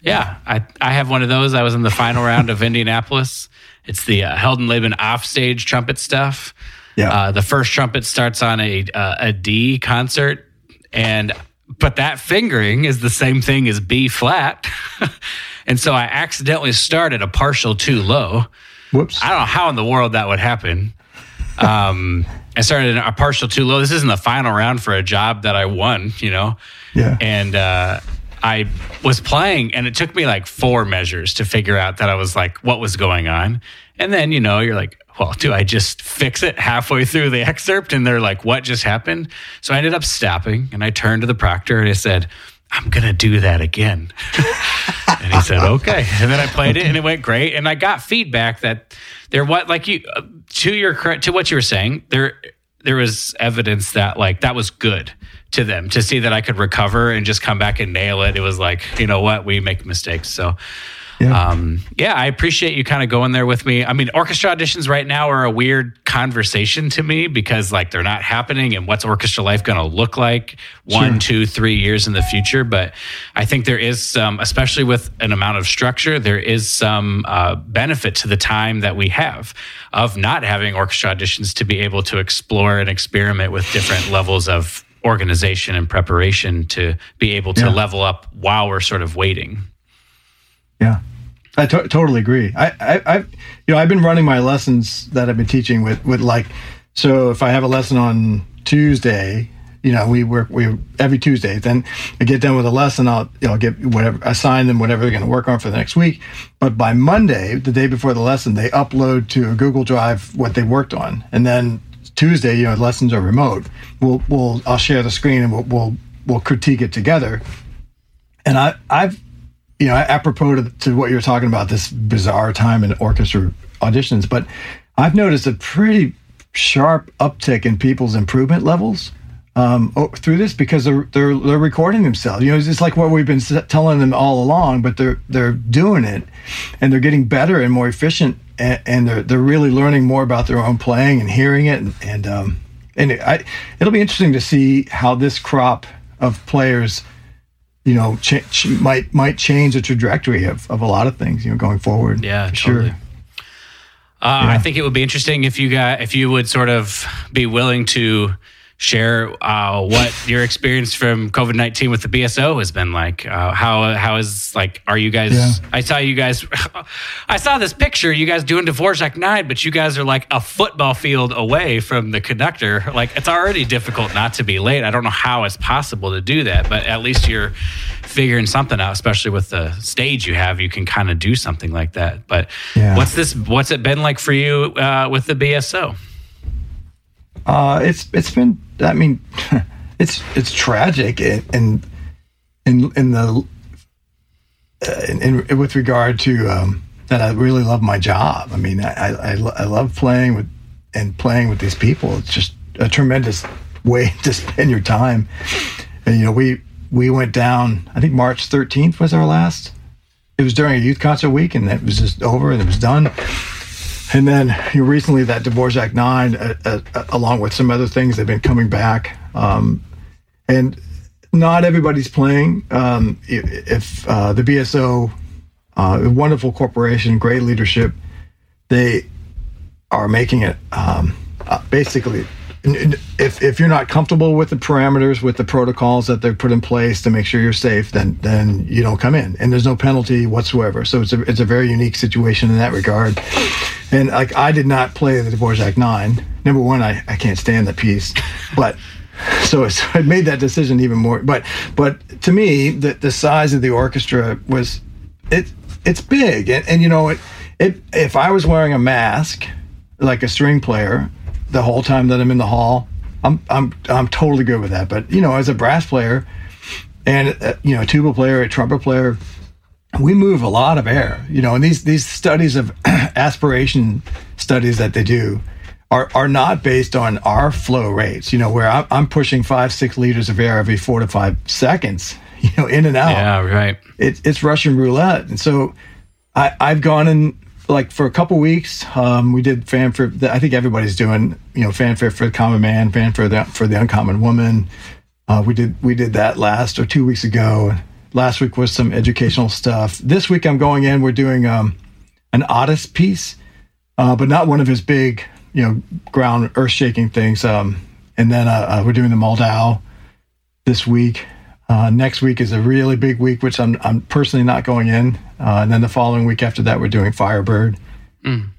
Yeah. I, I have one of those. I was in the final round of Indianapolis. It's the uh, Heldenleben offstage trumpet stuff. Yeah. Uh, the first trumpet starts on a, uh, a D concert and but that fingering is the same thing as B flat. <laughs> and so I accidentally started a partial too low. Whoops. I don't know how in the world that would happen. Um, I started a partial too low. This isn't the final round for a job that I won, you know? Yeah. And uh, I was playing, and it took me like four measures to figure out that I was like, what was going on. And then, you know, you're like, well, do I just fix it halfway through the excerpt? And they're like, what just happened? So I ended up stopping and I turned to the proctor and I said, I'm going to do that again. <laughs> and he said, okay. And then I played it and it went great. And I got feedback that there, what, like you, uh, to your, to what you were saying, there, there was evidence that like that was good to them to see that I could recover and just come back and nail it. It was like, you know what, we make mistakes. So yeah. Um, yeah, I appreciate you kind of going there with me. I mean, orchestra auditions right now are a weird conversation to me because like they're not happening and what's orchestra life going to look like one, sure. two, three years in the future. But I think there is some, especially with an amount of structure, there is some uh, benefit to the time that we have of not having orchestra auditions to be able to explore and experiment with different <laughs> levels of organization and preparation to be able to yeah. level up while we're sort of waiting. Yeah. I to- totally agree. I, I, I, you know, I've been running my lessons that I've been teaching with, with like, so if I have a lesson on Tuesday, you know, we work we every Tuesday. Then I get done with a lesson. I'll you know get whatever assign them whatever they're going to work on for the next week. But by Monday, the day before the lesson, they upload to a Google Drive what they worked on, and then Tuesday, you know, lessons are remote. We'll we'll I'll share the screen and we'll we'll, we'll critique it together. And I I've you know, apropos to, to what you're talking about, this bizarre time in orchestra auditions, but I've noticed a pretty sharp uptick in people's improvement levels um, through this because they're they're they're recording themselves. You know, it's just like what we've been telling them all along, but they're they're doing it, and they're getting better and more efficient, and, and they're they're really learning more about their own playing and hearing it, and and um, and I, it'll be interesting to see how this crop of players you know, ch- might might change the trajectory of, of a lot of things, you know, going forward. Yeah, sure. Uh, yeah. I think it would be interesting if you got if you would sort of be willing to share uh, what your experience from COVID nineteen with the BSO has been like. Uh, how how is like? Are you guys? Yeah. I saw you guys. <laughs> I saw this picture. You guys doing Dvorak nine, but you guys are like a football field away from the conductor. <laughs> Like it's already difficult not to be late. I don't know how it's possible to do that, but at least you're figuring something out. Especially with the stage you have, you can kind of do something like that. But Yeah. what's this? What's it been like for you uh, with the BSO? Uh, it's it's been. I mean, <laughs> it's it's tragic in in in, the uh, in, in with regard to um, that. I really love my job. I mean, I, I I I love playing with and playing with these people. It's just a tremendous way <laughs> to spend your time. And you know, we we went down. I think March 13th was our last. It was during a youth concert week, and it was just over and it was done. And then you know, recently, that Dvorak Nine, uh, uh, uh, along with some other things, they've been coming back. Um, and not everybody's playing. Um, if uh, the BSO, uh, a wonderful corporation, great leadership, they are making it um, uh, basically. If, if you're not comfortable with the parameters, with the protocols that they've put in place to make sure you're safe, then then you don't come in, and there's no penalty whatsoever. So it's a it's a very unique situation in that regard. And like I did not play the Dvorak Nine. Number one, I, I can't stand the piece, but so it's, <laughs> I made that decision even more. But but to me, the the size of the orchestra was it it's big, and, and you know it it if I was wearing a mask like a string player the whole time that I'm in the hall, I'm I'm I'm totally good with that. But you know, as a brass player and uh, you know, a tuba player, a trumpet player, we move a lot of air, you know, and these these studies of <clears throat> aspiration studies that they do are are not based on our flow rates, you know, where I'm, I'm pushing five six liters of air every four to five seconds, <laughs> you know, in and out. Yeah, right. It's it's Russian roulette, and so I I've gone in like for a couple weeks. Um, we did fanfare. I think everybody's doing you know fanfare for the common man, fanfare the, for the uncommon woman. Uh, we did we did that last or two weeks ago. Last week was some educational stuff. This week I'm going in. We're doing um, an Otis piece, uh, but not one of his big you know ground earth shaking things. Um, and then uh, uh, we're doing the Moldau this week. Uh, next week is a really big week, which I'm I'm personally not going in. Uh, and then the following week after that, we're doing Firebird.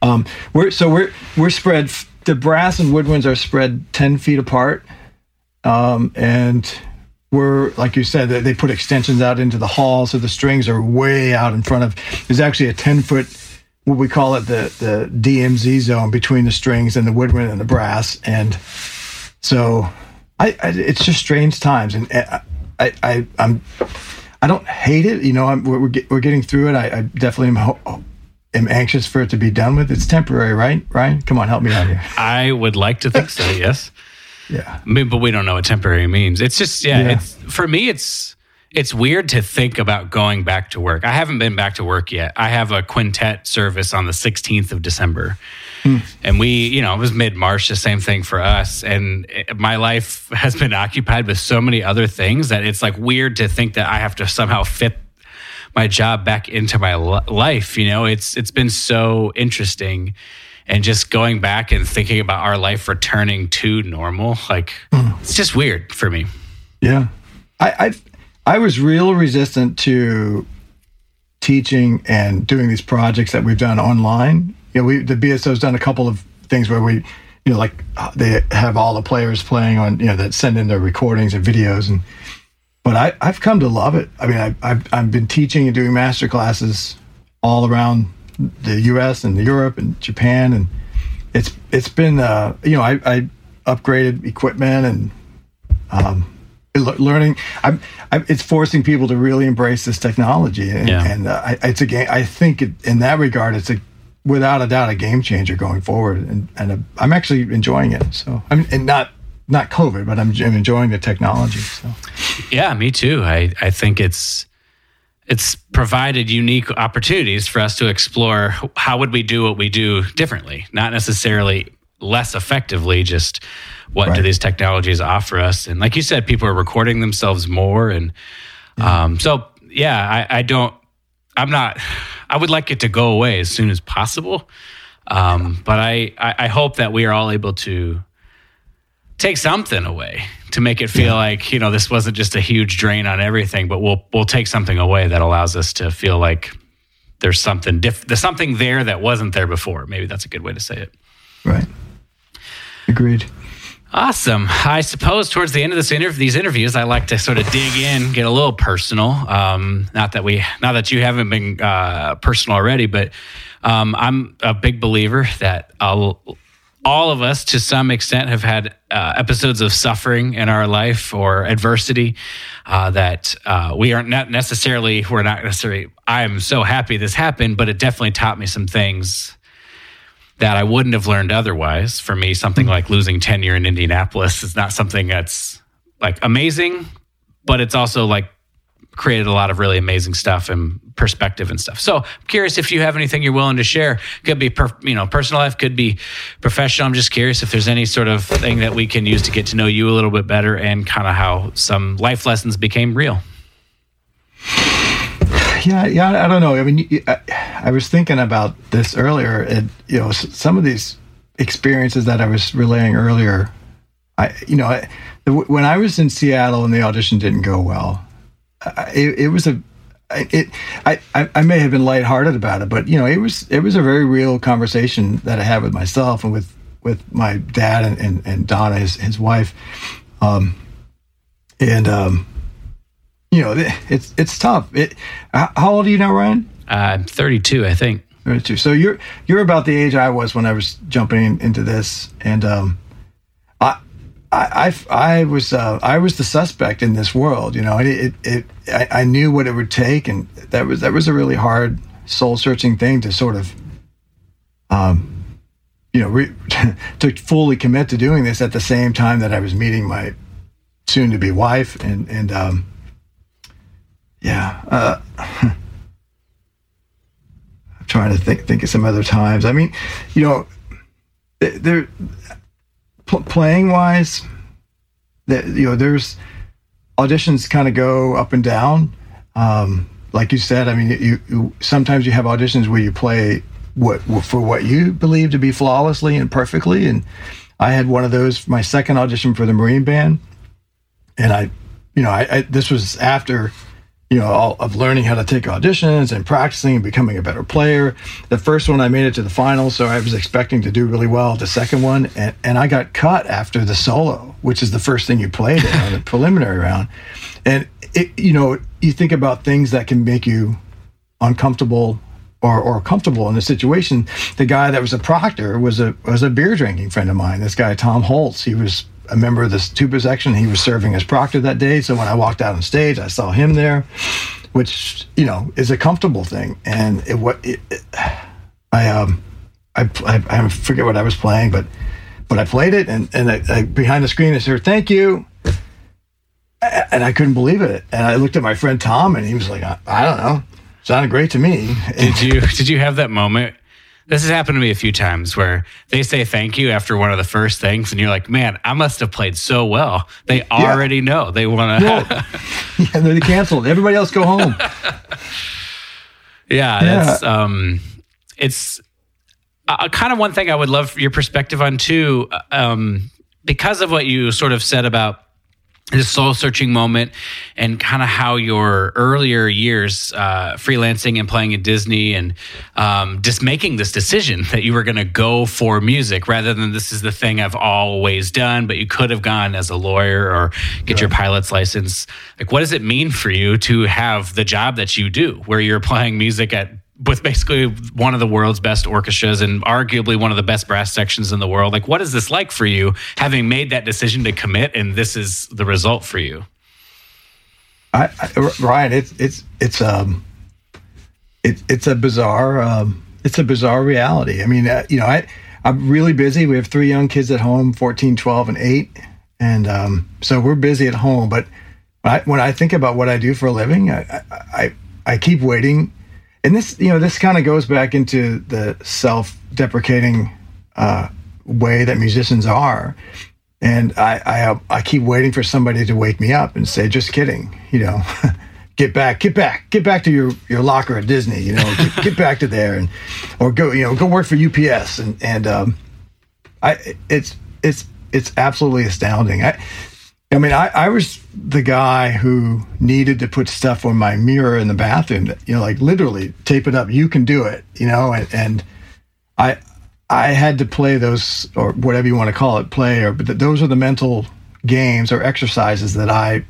Um, we're so we're we're spread. The brass and woodwinds are spread ten feet apart, um, and we're like you said, they, they put extensions out into the hall, so the strings are way out in front of. There's actually a ten foot, what we call it, the the DMZ zone between the strings and the woodwind and the brass, and so I, I it's just strange times, and I, I, I'm I don't hate it. You know, I'm, we're we're, get, we're getting through it. I, I definitely am, ho- am anxious for it to be done with. It's temporary, right? Ryan, come on, help me out here. <laughs> I would like to think so. <laughs> Yes. Yeah, I mean, but we don't know what temporary means. It's just yeah, Yeah. It's for me. It's it's weird to think about going back to work. I haven't been back to work yet. I have a quintet service on the 16th of December, Mm. and we, you know, it was mid March. The same thing for us. And it- my life has been occupied with so many other things that it's like weird to think that I have to somehow fit my job back into my li- life. You know, it's it's been so interesting, and just going back and thinking about our life returning to normal, like mm. it's just weird for me. yeah. I I, I was real resistant to teaching and doing these projects that we've done online. You know, we the BSO's done a couple of things where we, you know, like uh, they have all the players playing on, you know, that send in their recordings and videos and. But I, I've come to love it. I mean, I, I've, I've been teaching and doing master classes all around the U.S. and Europe and Japan, and it's it's been uh, you know I, I upgraded equipment and um, learning. I'm, I'm it's forcing people to really embrace this technology, and, Yeah. and uh, I, it's a game. I think it, in that regard, it's a without a doubt a game changer going forward, and and uh, I'm actually enjoying it. So I'm and not not COVID, but I'm, I'm enjoying the technology. So Yeah, me too. I I think it's it's provided unique opportunities for us to explore how would we do what we do differently, not necessarily less effectively, just what do these technologies offer us? And like you said, people are recording themselves more, and um, so yeah, I, I don't. I'm not. I would like it to go away as soon as possible, um, but I, I I hope that we are all able to take something away to make it feel yeah. like you know this wasn't just a huge drain on everything, but we'll we'll take something away that allows us to feel like there's something diff- there's something there that wasn't there before. Maybe that's a good way to say it. Right. Agreed. Awesome. I suppose towards the end of this interview, these interviews, I like to sort of dig in, get a little personal. Um, not that we, not that you haven't been uh, personal already, but um, I'm a big believer that I'll, all of us, to some extent, have had uh, episodes of suffering in our life or adversity uh, that uh, we aren't necessarily. We're not necessarily. I am so happy this happened, but it definitely taught me some things that I wouldn't have learned otherwise. For me, something mm-hmm. like losing tenure in Indianapolis is not something that's like amazing, but it's also like created a lot of really amazing stuff and perspective and stuff. So I'm curious if you have anything you're willing to share. Could be per, you know personal life, could be professional. I'm just curious if there's any sort of thing that we can use to get to know you a little bit better and kind of how some life lessons became real. Yeah, yeah, I don't know. I mean, I, I was thinking about this earlier, and you know, some of these experiences that I was relaying earlier. I, you know, I, when I was in Seattle and the audition didn't go well, it, it was a it I, I may have been lighthearted about it, but you know, it was it was a very real conversation that I had with myself and with with my dad and, and, and Donna, his his wife. Um, and um, you know, it's it's tough. It, how old are you now, Ryan? Uh, I'm 32, I think. 32. So you're you're about the age I was when I was jumping into this, and um, I. I, I, I was uh, I was the suspect in this world, you know. It, it, it I, I, knew what it would take, and that was that was a really hard, soul searching thing to sort of, um, you know, re- <laughs> to fully commit to doing this at the same time that I was meeting my soon to be wife, and and um, yeah. Uh, I'm <laughs> trying to think think of some other times. I mean, you know, there pl- playing wise, that you know, there's auditions kind of go up and down. Um, like you said, I mean, you, you sometimes you have auditions where you play what for what you believe to be flawlessly and perfectly, and I had one of those. My second audition for the Marine Band, and I, you know, I, I this was after you know, all, of learning how to take auditions and practicing and becoming a better player. The first one I made it to the final, so I was expecting to do really well. The second one, and, and I got cut after the solo, which is the first thing you played in on the <laughs> preliminary round. And it, you know, you think about things that can make you uncomfortable or, or comfortable in a situation. The guy that was a proctor was a was a beer drinking friend of mine. This guy Tom Holtz. He was a member of the tuba section. He was serving as proctor that day. So when I walked out on stage, I saw him there, which you know is a comfortable thing. And it what it, it, I um I, I, I forget what I was playing, but but I played it, and and I, I, behind the screen I said thank you, and I couldn't believe it. And I looked at my friend Tom, and he was like, I, I don't know, sounded great to me. Did you did you have that moment this has happened to me a few times where they say thank you after one of the first things, and you're like, man, I must have played so well. They already know they want to. well, yeah, <laughs> they canceled. Everybody else go home. yeah, yeah, um, it's uh, kind of one thing I would love your perspective on too, uh, um, because of what you sort of said about this soul searching moment and kind of how your earlier years uh, freelancing and playing at Disney and um, just making this decision that you were going to go for music rather than this is the thing I've always done, but you could have gone as a lawyer or get your pilot's license. Like, what does it mean for you to have the job that you do where you're playing music at with basically one of the world's best orchestras and arguably one of the best brass sections in the world. Like, what is this like for you, having made that decision to commit, and this is the result for you? I, I Ryan, it's it's it's um, it's it's a bizarre um, it's a bizarre reality. I mean, uh, you know, I I'm really busy. We have three young kids at home, 14, 12, and eight, and um, so we're busy at home. But I, when I think about what I do for a living, I I, I keep waiting and this you know this kind of goes back into the self-deprecating uh, way that musicians are and I, I i keep waiting for somebody to wake me up and say just kidding you know <laughs> get back get back get back to your your locker at disney you know <laughs> get, get back to there and or go you know go work for ups and and um i it's it's it's absolutely astounding. I, I mean, I, I was the guy who needed to put stuff on my mirror in the bathroom. You know, like literally tape it up. You can do it. You know, and, and I I had to play those or whatever you want to call it, play or but those are the mental games or exercises that I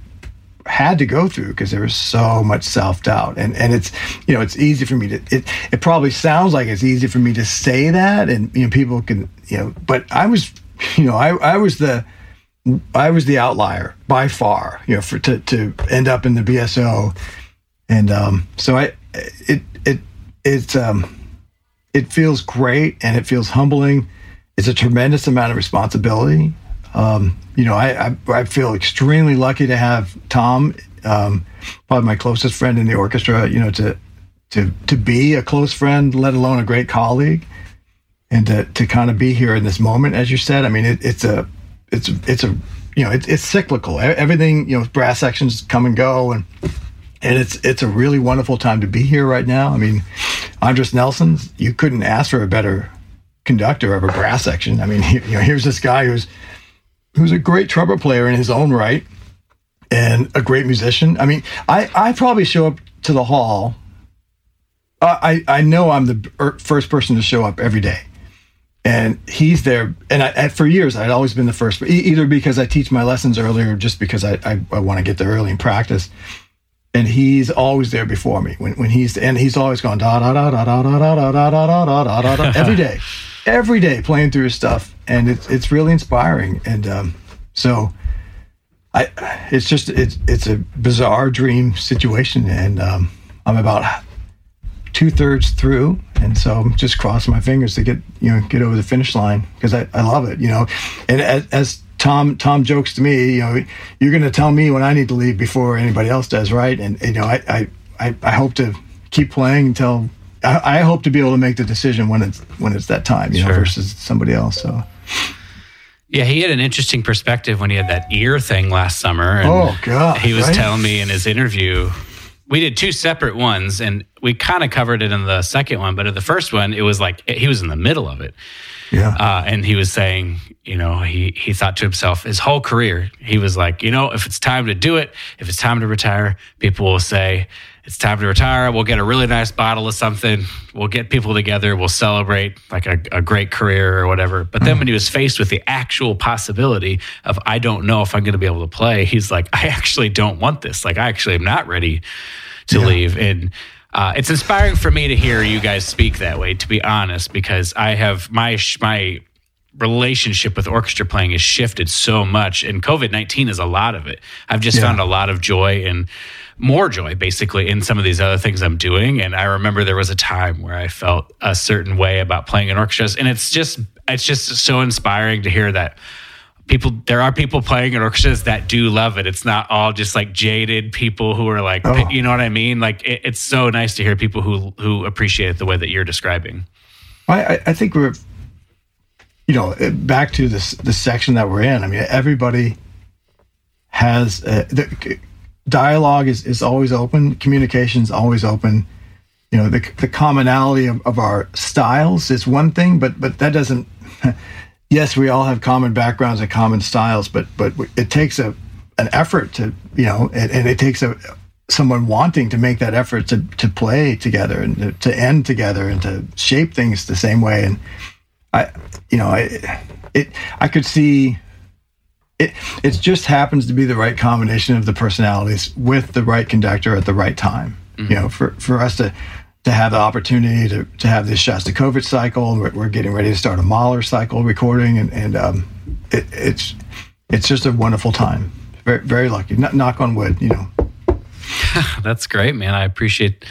had to go through because there was so much self doubt, and and it's you know it's easy for me to it it probably sounds like it's easy for me to say that, and you know people can you know, but I was you know I I was the I was the outlier by far, you know, for to to end up in the BSO, and um, so I it it it's um it feels great and it feels humbling. It's a tremendous amount of responsibility. Um, you know, I, I, I feel extremely lucky to have Tom, um, probably my closest friend in the orchestra. You know, to to to be a close friend, let alone a great colleague, and to to kind of be here in this moment, as you said. I mean, it, it's a it's it's a you know it's it's cyclical. Everything you know, brass sections come and go, and and it's it's a really wonderful time to be here right now. I mean, Andris Nelsons, you couldn't ask for a better conductor of a brass section. I mean, <laughs> you know, here's this guy who's who's a great trumpet player in his own right and a great musician. I mean, I I probably show up to the hall. I I know I'm the er, first person to show up every day and he's there. And I, for years, I'd always been the first, either because I teach my lessons earlier, or just because I, I, I want to get there early and practice. And he's always there before me when, when he's and he's always going da da da da da da da da da da da da da da every day, every day playing through his stuff, and it's it's really inspiring. And um, so, I it's just it's it's a bizarre dream situation, and um, I'm about two thirds through, and so I'm just crossing my fingers to get you know get over the finish line because I, I love it, you know. And as, as Tom Tom jokes to me, you know, you're going to tell me when I need to leave before anybody else does, right? And you know, I I, I hope to keep playing until I, I, hope to be able to make the decision when it's when it's that time, you sure. know, versus somebody else. So. Yeah, he had an interesting perspective when he had that ear thing last summer. oh God! He was right? telling me in his interview we did two separate ones and we kind of covered it in the second one but in the first one it was like he was in the middle of it. Yeah. Uh, and he was saying you know he he thought to himself his whole career he was like you know if it's time to do it if it's time to retire people will say it's time to retire. We'll get a really nice bottle of something. We'll get people together. We'll celebrate like a, a great career or whatever. But then mm. when he was faced with the actual possibility of, I don't know if I'm going to be able to play, he's like, I actually don't want this. Like, I actually am not ready to yeah. leave. And uh, it's inspiring for me to hear you guys speak that way, to be honest, because I have my, my, relationship with orchestra playing has shifted so much and covid-19 is a lot of it i've just yeah. found a lot of joy and more joy basically in some of these other things I'm doing. And I remember there was a time where I felt a certain way about playing in orchestras. And it's just it's just so inspiring to hear that people there are people playing in orchestras that do love it. It's not all just like jaded people who are like oh. you know what I mean? Like it, it's so nice to hear people who who appreciate it the way that you're describing. I, I think we're you know back to this the section that we're in. I mean everybody has uh, the, dialogue is, is always open, communication is always open. You know, the, the commonality of, of our styles is one thing, but but that doesn't. <laughs> yes, we all have common backgrounds and common styles, but but it takes a an effort to you know, and, and it takes a someone wanting to make that effort to to play together and to, to end together and to shape things the same way. And I, you know, I it I could see it it just happens to be the right combination of the personalities with the right conductor at the right time. Mm-hmm. You know, for for us to to have the opportunity to, to have this Shostakovich cycle. We're, we're getting ready to start a Mahler cycle recording, and, and um, it, it's it's just a wonderful time. Very very lucky. knock on wood, you know. <laughs> That's great, man. I appreciate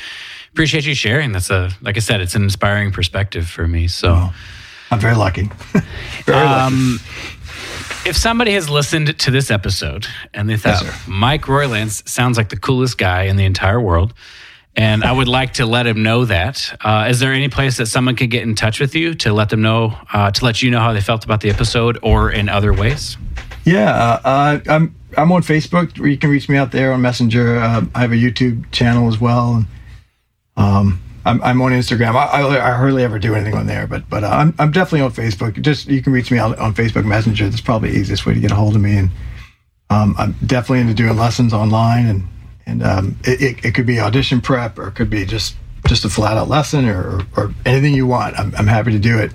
appreciate you sharing. That's a like I said, it's an inspiring perspective for me. So oh, I'm very lucky. <laughs> very um, lucky if somebody has listened to this episode and they thought yes, Mike Roylance sounds like the coolest guy in the entire world, and I would like to let him know that. Uh, is there any place that someone could get in touch with you to let them know, uh, to let you know how they felt about the episode, or in other ways? Yeah, uh, uh I'm I'm on Facebook. You can reach me out there on Messenger. Uh, I have a YouTube channel as well. And, um, I'm, I'm on Instagram. I, I, I, hardly ever do anything on there, but but uh, I'm, I'm definitely on Facebook. Just you can reach me on, on Facebook Messenger. That's probably the easiest way to get a hold of me. And um, I'm definitely into doing lessons online, and and um, it, it, it, could be audition prep, or it could be just just a flat out lesson, or, or, or anything you want. I'm, I'm happy to do it.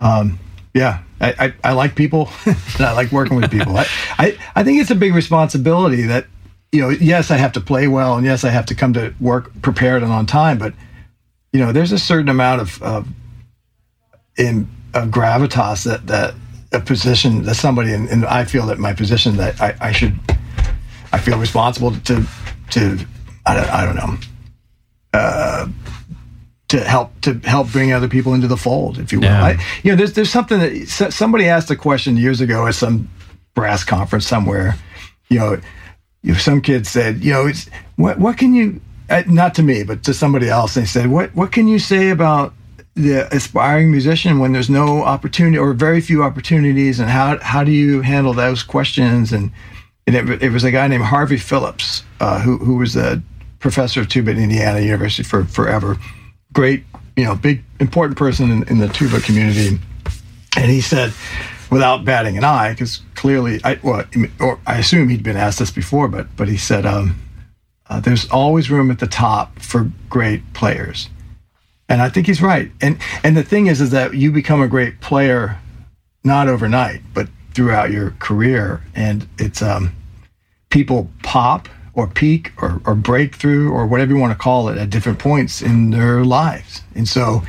Um, yeah, I, I, I, like people, <laughs> and I like working with people. I, I I think it's a big responsibility that you know. Yes, I have to play well, and yes, I have to come to work prepared and on time, but you know, there's a certain amount of, of in of gravitas that that a position that somebody and, and I feel that my position that I, I should I feel responsible to to I don't, I don't know uh, to help to help bring other people into the fold, if you will. Yeah. I, you know, there's there's something that somebody asked a question years ago at some brass conference somewhere. You know, some kid said, you know, what what can you not to me, but to somebody else. They said, "What what can you say about the aspiring musician when there's no opportunity or very few opportunities, and how how do you handle those questions?" And and it, it was a guy named Harvey Phillips uh, who who was a professor of tuba at Indiana University for forever. Great, you know, big important person in, in the tuba community, and he said. Without batting an eye, because clearly, I well, or I assume he'd been asked this before, but but he said, um, uh, there's always room at the top for great players, and I think he's right. And and the thing is, is that you become a great player not overnight, but throughout your career, and it's um, people pop or peak or, or breakthrough or whatever you want to call it at different points in their lives, and so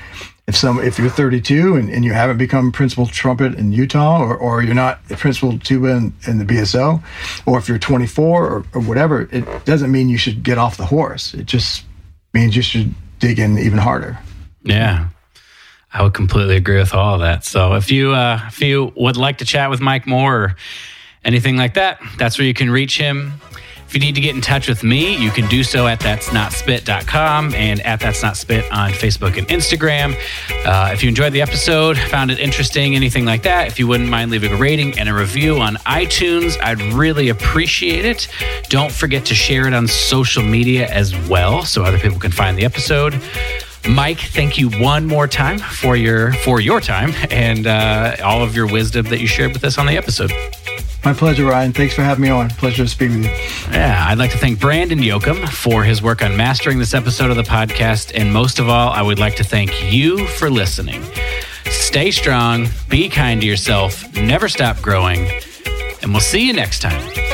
if some if you're 32 and, and you haven't become principal trumpet in Utah or, or you're not principal tuba in, in the BSO or if you're 24 or, or whatever it doesn't mean you should get off the horse. It just means you should dig in even harder. Yeah. I would completely agree with all of that. So if you uh, if you would like to chat with Mike more or anything like that that's where you can reach him if you need to get in touch with me, you can do so at that's not spit.com and at that's not spit on Facebook and Instagram. Uh, if you enjoyed the episode, found it interesting, anything like that, if you wouldn't mind leaving a rating and a review on iTunes, I'd really appreciate it. Don't forget to share it on social media as well so other people can find the episode. Mike, thank you one more time for your for your time and uh, all of your wisdom that you shared with us on the episode. My pleasure, Ryan. Thanks for having me on. Pleasure to speak with you. Yeah, I'd like to thank Brandon Yoakum for his work on mastering this episode of the podcast. And most of all, I would like to thank you for listening. Stay strong, be kind to yourself, never stop growing, and we'll see you next time.